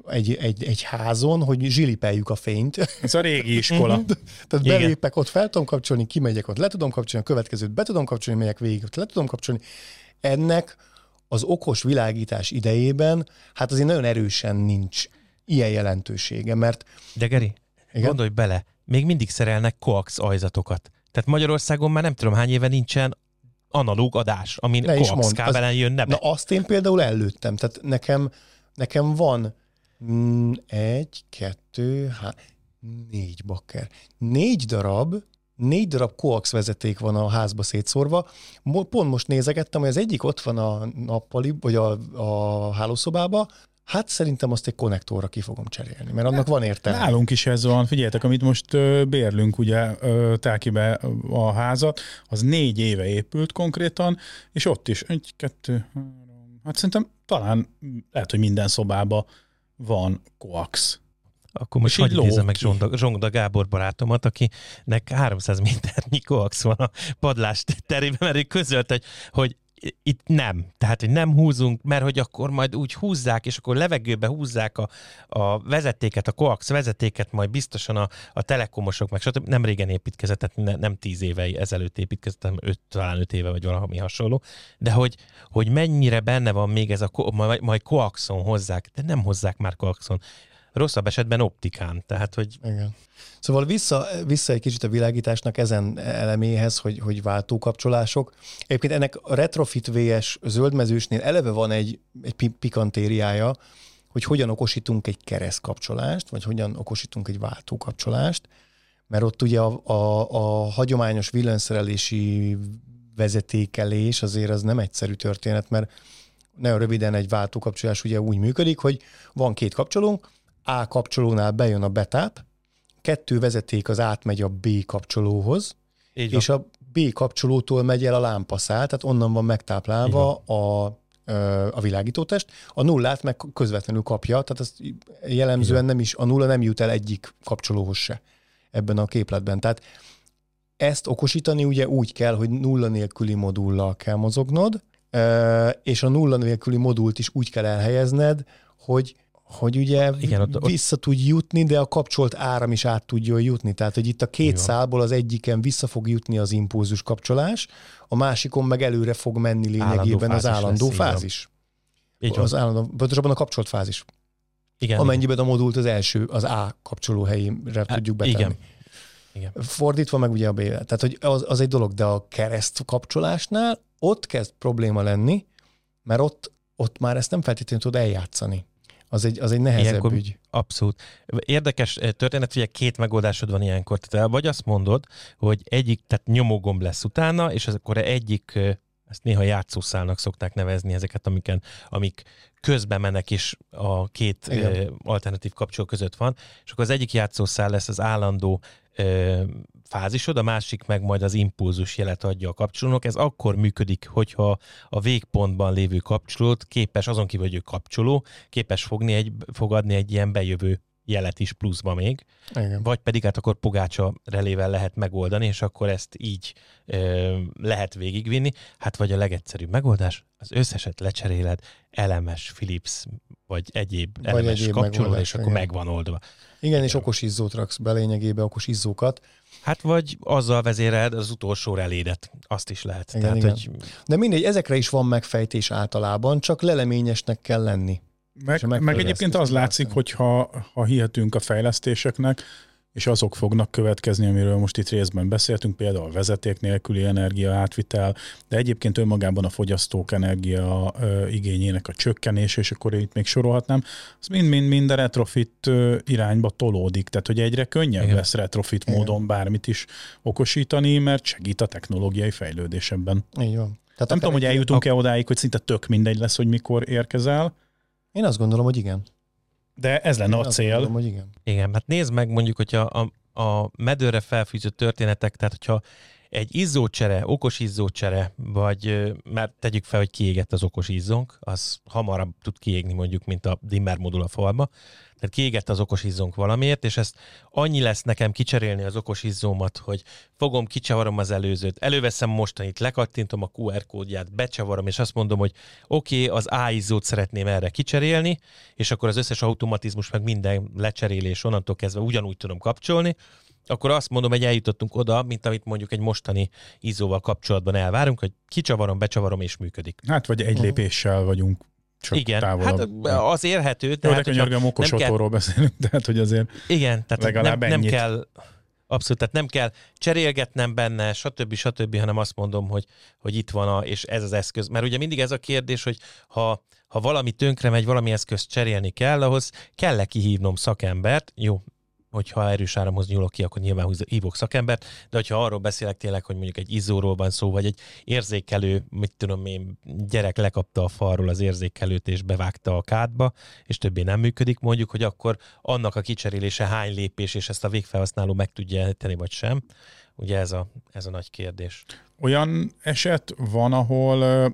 egy, egy, egy házon, hogy zsilipeljük a fényt. Ez a régi iskola. Tehát Igen. belépek, ott fel tudom kapcsolni, kimegyek, ott le tudom kapcsolni, a következőt be tudom kapcsolni, megyek végig, ott le tudom kapcsolni. Ennek az okos világítás idejében, hát azért nagyon erősen nincs ilyen jelentősége, mert De Geri, Igen? Gondolj bele, még mindig szerelnek koax ajzatokat. Tehát Magyarországon már nem tudom hány éve nincsen analóg adás, amin koax kábelen jönne be. Na azt én például előttem. Tehát nekem, nekem van egy, kettő, há, négy bakker. Négy darab, négy darab koax vezeték van a házba szétszórva. Pont most nézegettem, hogy az egyik ott van a nappali, vagy a, a hálószobába, Hát szerintem azt egy konnektorra ki fogom cserélni, mert annak van értelme. Nálunk is ez van. Figyeljetek, amit most bérlünk ugye ö, a házat, az négy éve épült konkrétan, és ott is egy, kettő, három, hát szerintem talán lehet, hogy minden szobába van koax. Akkor most hagyj idézem meg ki. Zsongda, Zsongda Gábor barátomat, akinek 300 méternyi koax van a padlás terében, mert ő közölte, hogy, hogy itt nem. Tehát, hogy nem húzunk, mert hogy akkor majd úgy húzzák, és akkor levegőbe húzzák a, a vezetéket, a koax vezetéket, majd biztosan a, a telekomosok, meg stb. Nem régen építkezett, tehát ne, nem tíz éve ezelőtt építkezett, hanem öt, talán öt éve, vagy valami hasonló. De hogy, hogy mennyire benne van még ez a, majd, majd koaxon hozzák, de nem hozzák már koaxon. Rosszabb esetben optikán, tehát hogy Igen. Szóval vissza, vissza egy kicsit a világításnak ezen eleméhez, hogy, hogy váltókapcsolások. Egyébként ennek a retrofit VS zöldmezősnél eleve van egy, egy pi- pikantériája, hogy hogyan okosítunk egy keresztkapcsolást, vagy hogyan okosítunk egy váltókapcsolást, mert ott ugye a, a, a hagyományos villanyszerelési vezetékelés azért az nem egyszerű történet, mert nagyon röviden egy váltókapcsolás ugye úgy működik, hogy van két kapcsolónk, A kapcsolónál bejön a betáp, kettő vezeték az átmegy a B kapcsolóhoz, így és a B kapcsolótól megy el a lámpaszál, tehát onnan van megtáplálva a, ö, a világítótest. A nullát meg közvetlenül kapja, tehát az jellemzően nem is, a nulla nem jut el egyik kapcsolóhoz se ebben a képletben. Tehát ezt okosítani ugye úgy kell, hogy nulla nélküli modullal kell mozognod, és a nulla nélküli modult is úgy kell elhelyezned, hogy hogy ugye Igen, Igen, ott- ott- vissza tudj jutni, de a kapcsolt áram is át tudjon jutni. Tehát, hogy itt a két Jó. szálból az egyiken vissza fog jutni az impulzus kapcsolás, a másikon meg előre fog menni lényegében az fázis állandó lesz, fázis. így van. Az állandó, pontosabban a kapcsolt fázis. Igen, Amennyiben a modult az első, az A kapcsoló helyére tudjuk betenni. igen. Igen. Fordítva meg ugye a B. Tehát, hogy az, az egy dolog, de a kereszt kapcsolásnál ott kezd probléma lenni, mert ott ott már ezt nem feltétlenül tud eljátszani. Az egy, az egy nehezebb Ilyenkor- ügy. Abszolút. Érdekes eh, történet, ugye két megoldásod van ilyenkor. Tehát vagy azt mondod, hogy egyik, tehát nyomógomb lesz utána, és az akkor egyik, eh, ezt néha játszószálnak szokták nevezni ezeket, amiken, amik közben mennek, és a két Igen. eh, alternatív kapcsoló között van, és akkor az egyik játszószál lesz az állandó eh, fázisod, a másik meg majd az impulzus jelet adja a kapcsolónak. Ez akkor működik, hogyha a végpontban lévő kapcsolót képes, azon kívül, hogy ő kapcsoló, képes fogni egy, fogadni egy ilyen bejövő jelet is pluszba még, Igen. vagy pedig hát akkor pogácsa relével lehet megoldani, és akkor ezt így ö, lehet végigvinni. Hát vagy a legegyszerűbb megoldás, az összeset lecseréled, elemes, Philips, vagy egyéb Vagy elemes egyéb kapcsolóval, és akkor igen. meg van oldva. Igen, és okos izzót raksz be lényegébe, okos izzókat. Hát vagy azzal vezéreled az utolsó relédet. Azt is lehet. Igen, Tehát, igen. hogy De mindegy, ezekre is van megfejtés általában, csak leleményesnek kell lenni. Meg, a meg egyébként az látszik, hogy ha, ha hihetünk a fejlesztéseknek, és azok fognak következni, amiről most itt részben beszéltünk, például a vezeték nélküli energia átvitel, de egyébként önmagában a fogyasztók energia igényének a csökkenés, és akkor itt még sorolhatnám, az mind-mind-mind a retrofit irányba tolódik, tehát hogy egyre könnyebb Igen. lesz retrofit Igen. módon bármit is okosítani, mert segít a technológiai fejlődés ebben. Így van. Tehát Nem tudom, hogy eljutunk-e odáig, hogy szinte tök mindegy lesz, hogy mikor érkezel, Én azt gondolom, hogy igen. de ez lenne Én a cél. Gondolom, hogy igen. Igen, hát nézd meg mondjuk, hogyha a, a medőre felfűzött történetek, tehát hogyha egy izzócsere, okos izzócsere, vagy már tegyük fel, hogy kiégett az okos izzónk, az hamarabb tud kiégni mondjuk, mint a dimmer modul a falba. Tehát kiégett az okos izzónk valamiért, és ezt annyi lesz nekem kicserélni az okos izzómat, hogy fogom, kicsavarom az előzőt, előveszem mostanit, lekattintom a QR kódját, becsavarom, és azt mondom, hogy oké, okay, az A izzót szeretném erre kicserélni, és akkor az összes automatizmus, meg minden lecserélés onnantól kezdve ugyanúgy tudom kapcsolni, akkor azt mondom, hogy eljutottunk oda, mint amit mondjuk egy mostani izzóval kapcsolatban elvárunk, hogy kicsavarom, becsavarom és működik. Hát, vagy egy Mhm. lépéssel vagyunk csak igen, távolabb. hát az érhető, Jó, tehát de könyörgöm, okos kell- otthonról beszélünk, tehát hogy azért igen, tehát legalább nem, nem ennyit. kell Abszolút, tehát nem kell cserélgetnem benne, stb. stb., hanem azt mondom, hogy, hogy itt van, a, és ez az eszköz. Mert ugye mindig ez a kérdés, hogy ha, ha valami tönkre megy, valami eszközt cserélni kell, ahhoz kell-e kihívnom szakembert, jó, hogyha erős áramhoz nyúlok ki, akkor nyilván hívok szakembert, de hogyha arról beszélek tényleg, hogy mondjuk egy izzóról van szó, vagy egy érzékelő, mit tudom én, gyerek lekapta a falról az érzékelőt és bevágta a kádba, és többé nem működik, mondjuk, hogy akkor annak a kicserélése hány lépés, és ezt a végfelhasználó meg tudja tenni, vagy sem. Ugye ez a, ez a nagy kérdés. olyan eset van, ahol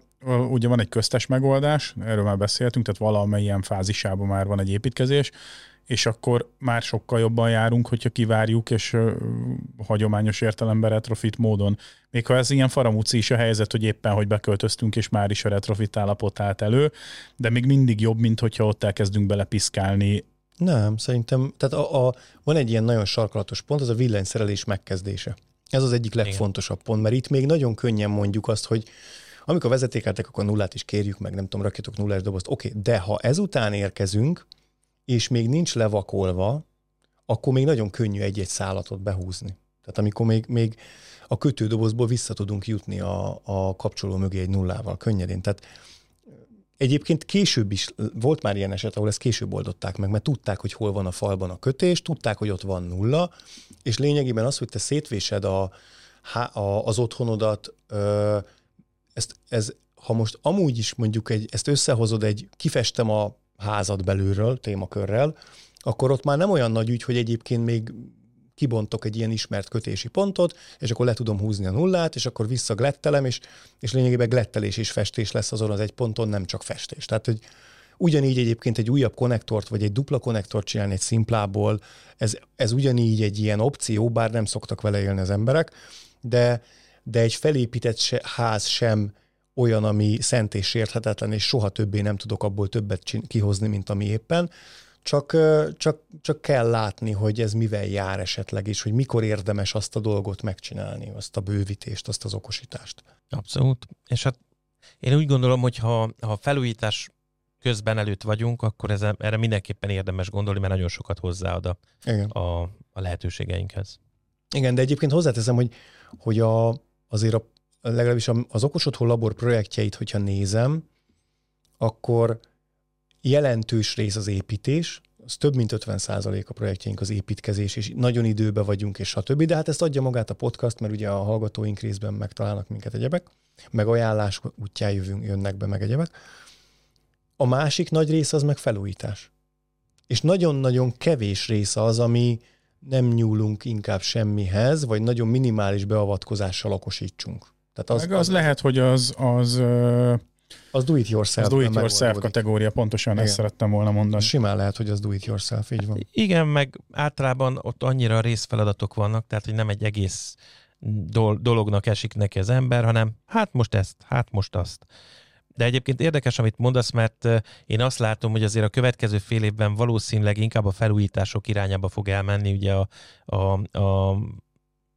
ugye van egy köztes megoldás, erről már beszéltünk, tehát valamilyen fázisában már van egy építkezés, és akkor már sokkal jobban járunk, hogyha kivárjuk, és ö, hagyományos értelemben retrofit módon. Még ha ez ilyen faramúci is a helyzet, hogy éppen, hogy beköltöztünk, és már is a retrofit állapot állt elő, de még mindig jobb, mint hogyha ott elkezdünk belepiszkálni. Nem, szerintem, tehát a, a, van egy ilyen nagyon sarkalatos pont, az a villanyszerelés megkezdése. Ez az egyik legfontosabb pont, mert itt még nagyon könnyen mondjuk azt, hogy amikor vezetékeltek, akkor nullát is kérjük meg, nem tudom, rakjatok nullás dobozt. Oké, okay, de ha ezután érkezünk, és még nincs levakolva, akkor még nagyon könnyű egy-egy szálatot behúzni. Tehát amikor még, még a kötődobozból vissza tudunk jutni a, a kapcsoló mögé egy nullával könnyedén. Tehát Egyébként később is volt már ilyen eset, ahol ezt később oldották meg, mert tudták, hogy hol van a falban a kötés, tudták, hogy ott van nulla, és lényegében az, hogy te szétvésed a, a, az otthonodat, ezt, ez, ha most amúgy is mondjuk egy, ezt összehozod egy, kifestem a házad belülről témakörrel, akkor ott már nem olyan nagy ügy, hogy egyébként még kibontok egy ilyen ismert kötési pontot, és akkor le tudom húzni a nullát, és akkor visszaglettelem, és, és lényegében glettelés és festés lesz azon az egy ponton, nem csak festés. Tehát, hogy ugyanígy egyébként egy újabb konnektort, vagy egy dupla konnektort csinálni egy szimplából, ez, ez ugyanígy egy ilyen opció, bár nem szoktak vele élni az emberek, de, de egy felépített se, ház sem olyan, ami szent és sérthetetlen, és soha többé nem tudok abból többet kihozni, mint ami éppen, csak, csak, csak kell látni, hogy ez mivel jár esetleg, és hogy mikor érdemes azt a dolgot megcsinálni, azt a bővítést, azt az okosítást. Abszolút. És hát én úgy gondolom, hogy ha, ha felújítás közben előtt vagyunk, akkor ez, erre mindenképpen érdemes gondolni, mert nagyon sokat hozzáad a, Igen. a, a lehetőségeinkhez. Igen, de egyébként hozzáteszem, hogy, hogy a, azért a, legalábbis az okos otthon labor projektjeit, hogyha nézem, akkor jelentős rész az építés, az több mint 50% a projektjeink az építkezés, és nagyon időbe vagyunk, és stb. De hát ezt adja magát a podcast, mert ugye a hallgatóink részben megtalálnak minket egyebek, meg ajánlás útján jövünk, jönnek be, meg egyebek. A másik nagy része az meg felújítás. És nagyon-nagyon kevés része az, ami nem nyúlunk inkább semmihez, vagy nagyon minimális beavatkozással okosítsunk. Tehát az, meg az, az lehet, hogy az, az az do it yourself. Az do it yourself kategória, pontosan Igen. ezt szerettem volna mondani. Simán lehet, hogy az do it yourself, így van. Igen, meg általában ott annyira részfeladatok vannak, tehát hogy nem egy egész dolognak esik neki az ember, hanem hát most ezt, hát most azt. De egyébként érdekes, amit mondasz, mert én azt látom, hogy azért a következő fél évben valószínűleg inkább a felújítások irányába fog elmenni. Ugye a, a, a,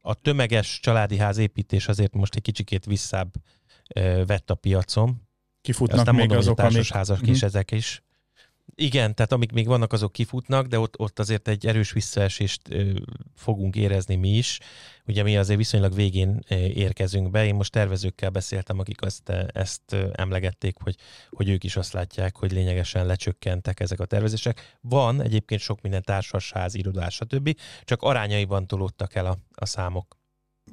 a tömeges családi ház építés azért most egy kicsikét visszább vett a piacon. Kifutnak Azt nem még mondom, azok, hogy a társasházak amik... is mhm. ezek is. Igen, tehát amik még vannak, azok kifutnak, de ott, ott azért egy erős visszaesést ö, fogunk érezni mi is. Ugye mi azért viszonylag végén érkezünk be. Én most tervezőkkel beszéltem, akik azt, ezt emlegették, hogy, hogy ők is azt látják, hogy lényegesen lecsökkentek ezek a tervezések. Van egyébként sok minden társasház, irodás, stb. Csak arányaiban tolódtak el a, a számok.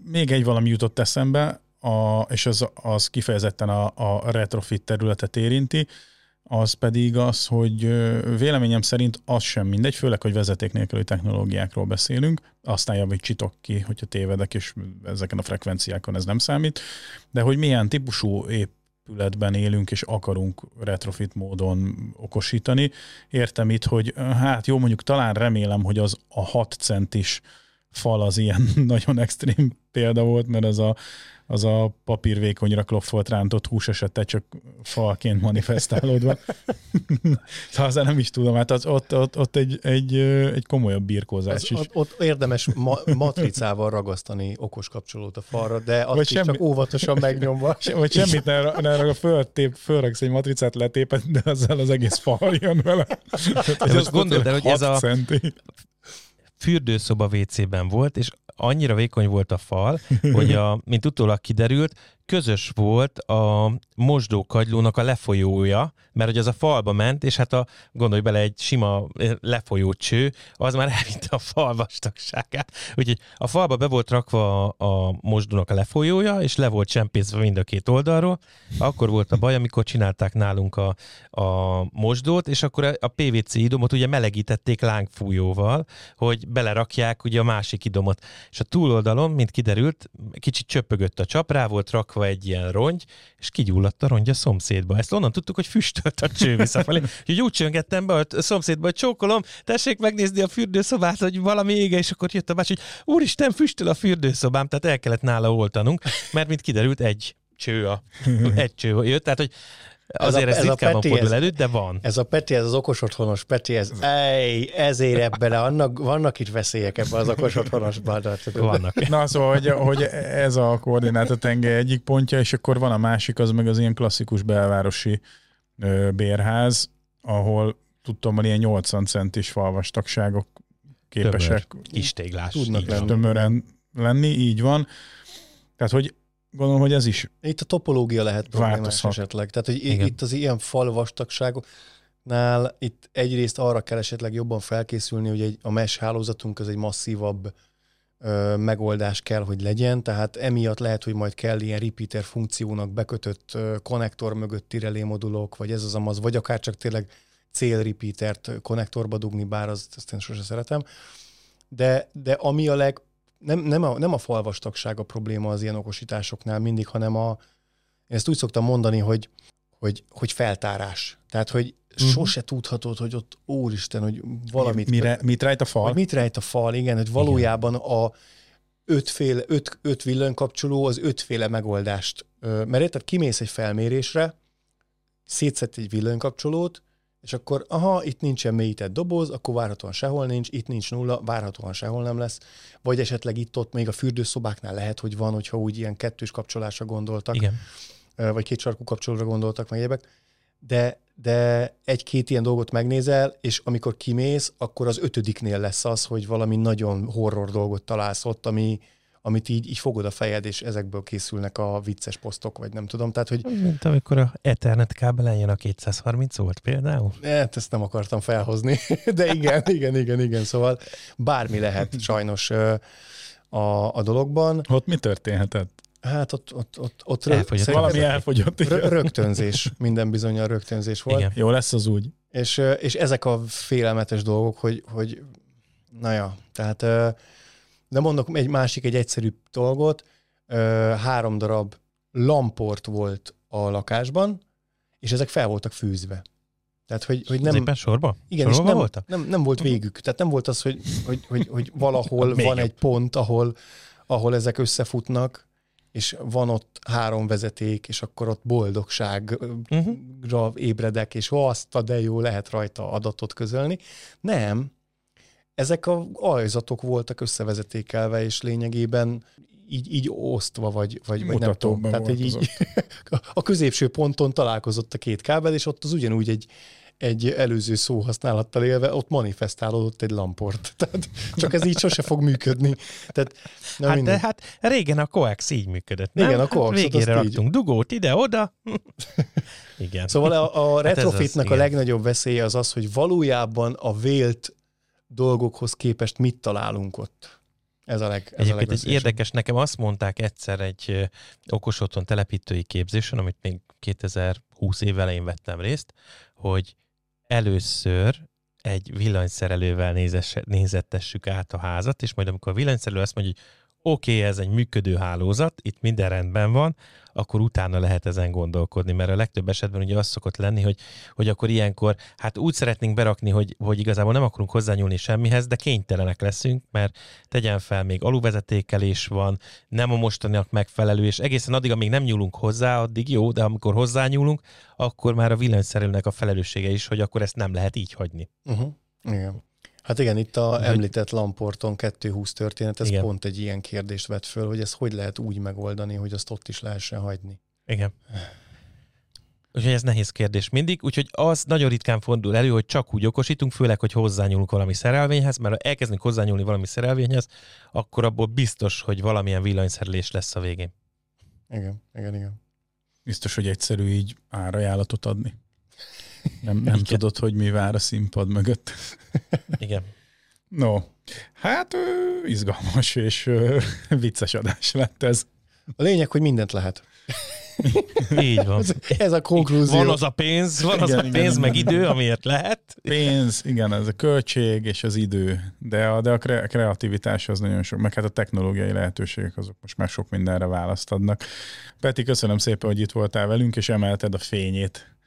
Még egy valami jutott eszembe, a, és az, az kifejezetten a, a retrofit területet érinti, az pedig az, hogy véleményem szerint az sem mindegy, főleg, hogy vezeték nélküli technológiákról beszélünk, aztán javítsatok ki, hogyha tévedek, és ezeken a frekvenciákon ez nem számít, de hogy milyen típusú épületben élünk, és akarunk retrofit módon okosítani. Értem itt, hogy hát jó, mondjuk talán remélem, hogy az a 6 centis fal az ilyen nagyon extrém példa volt, mert az a az a papírvékonyra kloffolt rántott hús esete csak falként manifestálódva. szóval azért nem is tudom, hát az, ott, ott, ott egy, egy, egy komolyabb birkózás az, is. Ott, ott érdemes ma- matricával ragasztani okos kapcsolót a falra, de azt vagy is semmi, csak óvatosan megnyomva. Se, vagy semmit ne, ne rag, föl, tép, fölraksz egy matricát letépet, de azzal az egész fal jön vele. Tehát, most gondold el, hogy ez a centi. fürdőszoba WC-ben volt, és annyira vékony volt a fal, hogy a, mint utólag kiderült, közös volt a mosdókagylónak a lefolyója, mert hogy az a falba ment, és hát a, gondolj bele, egy sima eh, lefolyó cső, az már elvitte a fal vastagságát. Úgyhogy a falba be volt rakva a, a mosdónak a lefolyója, és le volt csempészve mind a két oldalról. Akkor volt a baj, amikor csinálták nálunk a, a mosdót, és akkor a PVC idomot ugye melegítették lángfújóval, hogy belerakják ugye a másik idomot. És a túloldalon, mint kiderült, kicsit csöpögött a csap, rá volt rakva egy ilyen rongy, és kigyulladt a rongy a szomszédba. Ezt onnan tudtuk, hogy füstölt a cső visszafelé. Úgyhogy úgy csöngettem be a szomszédba, hogy csókolom, tessék megnézni a fürdőszobát, hogy valami ége, és akkor jött a bácsi, hogy úristen, füstöl a fürdőszobám, tehát el kellett nála oltanunk, mert mint kiderült, egy cső a, egy cső jött, tehát hogy Azért ez, a, ez ritkában Peti, fordul elő, de van. Ez a Peti, ez az okos otthonos Peti, ez, ej, ezért ebben, annak, vannak itt veszélyek ebben az okos otthonosban. Vannak. Na szóval, hogy, hogy ez a koordináta tengely egyik pontja, és akkor van a másik, az meg az ilyen klasszikus belvárosi ö, bérház, ahol tudtam, hogy ilyen 80 centis falvastagságok képesek Tömör. Istéglás. Tudnak lenni. Tömören lenni, így van. Tehát, hogy Gondolom, hogy ez is Itt a topológia lehet problémás esetleg. Tehát, hogy Igen. itt az ilyen fal vastagságoknál itt egyrészt arra kell esetleg jobban felkészülni, hogy egy, a mesh hálózatunk az egy masszívabb ö, megoldás kell, hogy legyen, tehát emiatt lehet, hogy majd kell ilyen repeater funkciónak bekötött ö, konnektor mögötti relé modulok, vagy ez az amaz, vagy akár csak tényleg cél repeatert konnektorba dugni, bár azt, azt én sose szeretem. De, de ami a leg, nem, nem, a, nem a falvastagság a probléma az ilyen okosításoknál mindig, hanem a, én ezt úgy szoktam mondani, hogy, hogy, hogy feltárás. Tehát, hogy uh-huh. sose tudhatod, hogy ott úristen, hogy valamit... Mire, mit rejt a fal? Mit rejt a fal, igen, hogy valójában igen. a ötféle, öt, öt villanykapcsoló az ötféle megoldást. Mert érted, kimész egy felmérésre, szétszett egy villanykapcsolót, és akkor, aha, itt nincsen mélyített doboz, akkor várhatóan sehol nincs, itt nincs nulla, várhatóan sehol nem lesz, vagy esetleg itt-ott még a fürdőszobáknál lehet, hogy van, hogyha úgy ilyen kettős kapcsolásra gondoltak, Igen. vagy két sarkú kapcsolóra gondoltak, meg egyebek, de, de egy-két ilyen dolgot megnézel, és amikor kimész, akkor az ötödiknél lesz az, hogy valami nagyon horror dolgot találsz ott, ami, amit így, így fogod a fejed, és ezekből készülnek a vicces posztok, vagy nem tudom. Tehát, hogy Mint amikor a Ethernet kábelen jön a 230 volt például. hát ezt nem akartam felhozni, de igen, igen, igen, igen. Szóval bármi lehet sajnos a, a dologban. Ott mi történhetett? Hát ott, ott, ott, ott Elfogyott Valami elfogyott. igen. rögtönzés, minden bizonyal rögtönzés volt. Igen. Jó lesz az úgy. És, és ezek a félelmetes dolgok, hogy, hogy na ja, tehát de mondok egy másik, egy egyszerű dolgot, három darab lamport volt a lakásban, és ezek fel voltak fűzve. Tehát, hogy, hogy Nem, Szépen sorba? igen, és sorba nem, voltak? nem, nem volt végük. Tehát nem volt az, hogy, hogy, hogy, hogy valahol van egy pont, ahol, ahol ezek összefutnak, és van ott három vezeték, és akkor ott boldogságra Uh-huh. ébredek, és ó, azt a de jó, lehet rajta adatot közölni. Nem. Ezek a aljazatok voltak összevezetékelve, és lényegében így, így osztva, vagy, vagy, vagy nem tudom. Tehát egy így, a középső ponton találkozott a két kábel, és ott az ugyanúgy egy, egy előző szóhasználattal élve, ott manifestálódott egy lamport. Tehát csak ez így sose fog működni. Tehát, na Hát, de hát régen a coax így működött, nem? Igen, a Hát coaxot Végére azt így- raktunk dugót ide-oda. Igen. Szóval a, a Hát ez az, retrofitnek a igen. legnagyobb veszélye az az, hogy valójában a vélt dolgokhoz képest mit találunk ott. Ez a, leg, ez a Egyébként egy legveszélyesebb. érdekes, nekem azt mondták egyszer egy okos otthon telepítői képzésen, amit még 2020 év elején vettem részt, hogy először egy villanyszerelővel nézesse, nézettessük át a házat, és majd amikor a villanyszerelő azt mondja, hogy oké, okay, ez egy működő hálózat, itt minden rendben van, akkor utána lehet ezen gondolkodni, mert a legtöbb esetben ugye az szokott lenni, hogy, hogy akkor ilyenkor, hát úgy szeretnénk berakni, hogy, hogy igazából nem akarunk hozzányúlni semmihez, de kénytelenek leszünk, mert tegyen fel, még aluvezetékelés van, nem a mostaniak megfelelő, és egészen addig, amíg nem nyúlunk hozzá, addig jó, de amikor hozzányúlunk, akkor már a villanyszerelőnek a felelőssége is, hogy akkor ezt nem lehet így hagyni. Uh-huh. Igen. Hát igen, itt a Hogy- említett Lamporton 220 történet, ez Igen. pont egy ilyen kérdést vet föl, hogy ezt hogy lehet úgy megoldani, hogy azt ott is lehessen hagyni. Igen. Úgyhogy ez nehéz kérdés mindig, úgyhogy az nagyon ritkán fordul elő, hogy csak úgy okosítunk, főleg, hogy hozzányúlunk valami szerelvényhez, mert ha elkezdünk hozzányúlni valami szerelvényhez, akkor abból biztos, hogy valamilyen villanyszerelés lesz a végén. Igen, igen, igen. Biztos, hogy egyszerű így árajánlatot adni. Nem, nem Igen. tudod, hogy mi vár a színpad mögött. Igen. No, hát ö, izgalmas és ö, vicces adás lett ez. A lényeg, hogy mindent lehet. Így van. Ez, ez a konklúzió. Van az a pénz, van az Igen, a igen, pénz, igen. meg idő, amiért lehet. Pénz, igen, ez a költség és az idő, de a, de a kre- kreativitás az nagyon sok, meg hát a technológiai lehetőségek azok most már sok mindenre választ adnak. Peti, köszönöm szépen, hogy itt voltál velünk, és emelted a fényét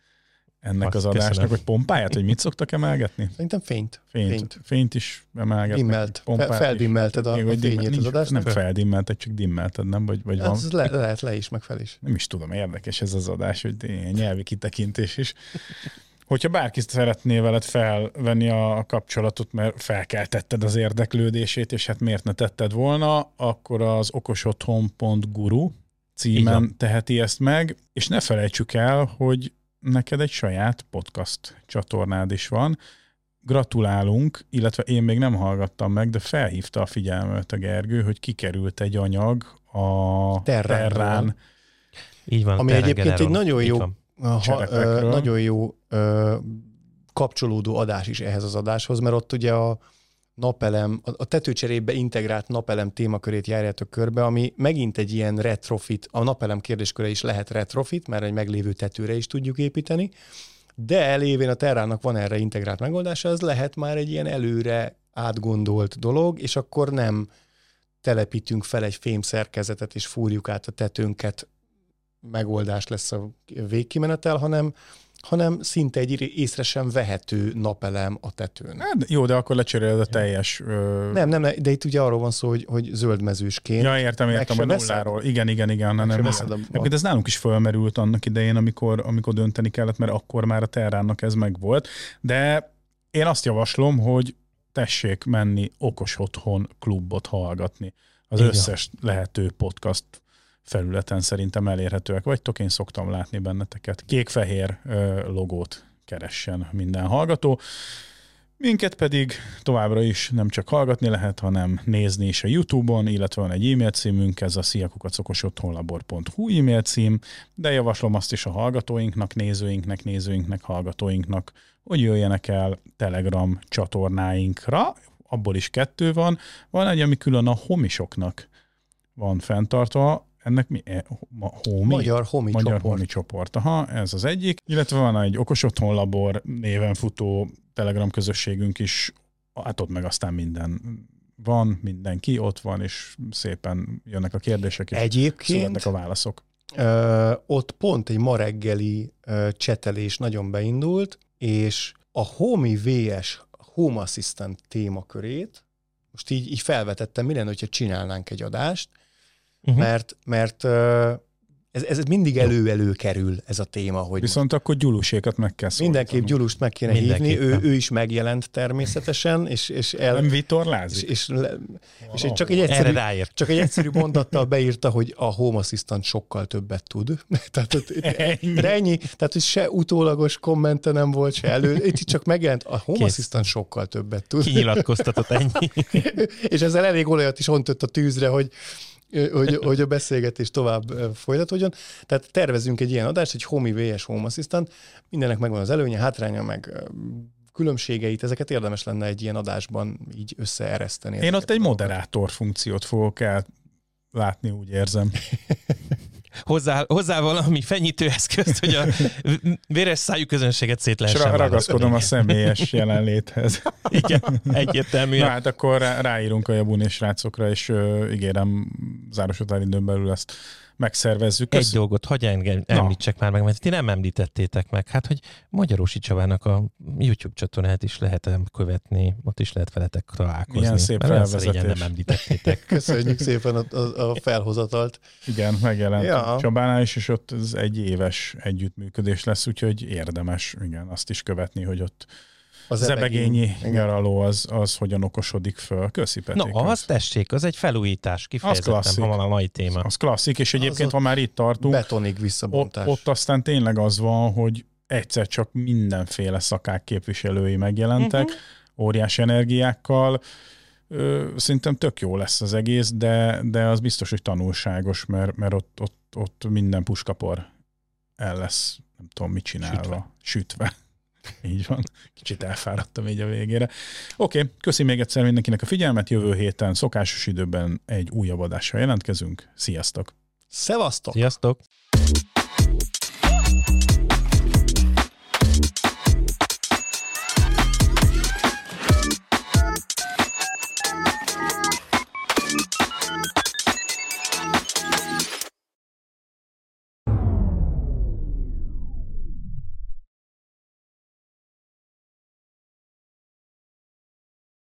ennek Azt az adásnak, köszönöm. hogy pompáját, hogy mit szoktak emelgetni? Szerintem fényt. Fényt, fényt, Fényt. is emelgetnek. Dimmelt. pompát feldimmelted a, Még, a fényét az nincs- adásnak? Nem feldimmelted, csak dimmelted, nem? Vagy, vagy van. Ez le, lehet le is, meg fel is. Nem is tudom, érdekes ez az adás, hogy ilyen nyelvi kitekintés is. Hogyha bárki szeretné veled felvenni a kapcsolatot, mert felkeltetted az érdeklődését, és hát miért ne tetted volna, akkor az okosotthon.guru címen teheti ezt meg, és ne felejtsük el, hogy neked egy saját podcast csatornád is van. Gratulálunk, illetve én még nem hallgattam meg, de felhívta a figyelmet a Gergő, hogy kikerült egy anyag a Terránról. Terrán Így van. Ami egyébként egy nagyon jó-. Ha, ö, nagyon jó ö, kapcsolódó adás is ehhez az adáshoz, mert ott ugye a napelem, a, tetőcserébe integrált napelem témakörét járjátok körbe, ami megint egy ilyen retrofit, a napelem kérdésköre is lehet retrofit, mert egy meglévő tetőre is tudjuk építeni, de elévén a Terrának van erre integrált megoldása, ez lehet már egy ilyen előre átgondolt dolog, és akkor nem telepítünk fel egy fém szerkezetet, és fúrjuk át a tetőnket, megoldás lesz a végkimenetel, hanem, hanem szinte egy észre sem vehető napelem a tetőn. Hát, jó, de akkor lecseréled a teljes... Ö... Nem, nem, de itt ugye arról van szó, hogy, hogy zöldmezősként. Ja, értem, értem, veszed? nulláról. Igen, igen, igen. Nem, nem, a- Egyébként ez nálunk is fölmerült annak idején, amikor, amikor dönteni kellett, mert akkor már a Terrának ez megvolt. De én azt javaslom, hogy tessék menni okos otthon klubot hallgatni. Az Igen. összes lehető podcast felületen szerintem elérhetőek vagytok, én szoktam látni benneteket. Kék-fehér logót keressen minden hallgató. Minket pedig továbbra is nem csak hallgatni lehet, hanem nézni is a YouTube-on, illetve van egy e-mail címünk, ez a sziakukacokosotthonlabor.hu e-mail cím, de javaslom azt is a hallgatóinknak, nézőinknek, nézőinknek, hallgatóinknak, hogy jöjjenek el Telegram csatornáinkra, abból is kettő van, van egy, ami külön a homisoknak van fenntartva, ennek mi? E, homi? Magyar homi Magyar csoport. homi csoport. Aha, ez az egyik. Illetve van egy Okos Otthon Labor néven futó Telegram közösségünk is, hát ott meg aztán minden van, mindenki ott van, és szépen jönnek a kérdések, és Egyébként születnek a válaszok. Ö, ott pont egy ma reggeli ö, csetelés nagyon beindult, és a Homi VS Home Assistant témakörét most így, így felvetettem, mi lenne, hogyha csinálnánk egy adást, Uh-huh. mert, mert ez, ez mindig elő-elő kerül ez a téma, hogy Viszont akkor gyulusékat meg kell mindenképp szólítani. Gyulust meg kéne hívni, ő, ő is megjelent természetesen, és, és, el, Nem és, vitorlázik? és, le, és egy- csak egy egyszerű, ráért. csak egy egyszerű mondattal beírta, hogy a Home Assistant sokkal többet tud. Tehát, ott- Ennyi. de ennyi, tehát hogy se utólagos kommente nem volt, se elő, itt csak megjelent, a Home Kész. Assistant sokkal többet tud. Kinyilatkoztatott ennyi. és ezzel elég olajat is ontött a tűzre, hogy, hogy, hogy a beszélgetés tovább folytatódjon. Tehát tervezünk egy ilyen adást, egy Homi VS Home Assistant, mindennek megvan az előnye, hátránya, meg különbségeit, ezeket érdemes lenne egy ilyen adásban így összeereszteni. Én ott egy dolgokat. moderátor funkciót fogok el látni, úgy érzem. Hozzá, hozzá valami fenyítőeszközt, hogy a véres szájú közönséget szét És lehessen ra- ragaszkodom a személyes jelenléthez. Igen, egyértelmű. Na hát akkor rá, ráírunk a Jabun és srácokra, és ö, ígérem, záros határidőn belül ezt megszervezzük. Egy dolgot hagyj engem, említsek már meg, mert ti nem említettétek meg. Hát, hogy Magyarósi Csavának a YouTube csatornát is lehet követni, ott is lehet veletek találkozni. Milyen szép Mert felvezetés. nem említettétek. Köszönjük szépen a, a, a felhozatalt. Igen, megjelent Ja. ja. Csabánál is, és ott ez egy éves együttműködés lesz, úgyhogy érdemes igen, azt is követni, hogy ott Az zebegényi Igen. nyaraló az, az hogyan okosodik föl. Köszi, Na, Peték. az tessék, az egy felújítás, kifejezetten, klasszik. ha van a mai téma. az klasszik, és egyébként, ott ha már itt tartunk, Betonig ott, visszabontás. ott aztán tényleg az van, hogy egyszer csak mindenféle szakák képviselői megjelentek, uh-huh. óriási energiákkal, szerintem tök jó lesz az egész, de, de az biztos, hogy tanulságos, mert, mert ott, ott, ott minden puskapor el lesz, nem tudom, mit csinálva. Sütve. Sütve. Így van. Kicsit elfáradtam így a végére. Oké, okay, köszi még egyszer mindenkinek a figyelmet. Jövő héten szokásos időben egy újabb adással jelentkezünk. Sziasztok! Szevasztok! Sziasztok!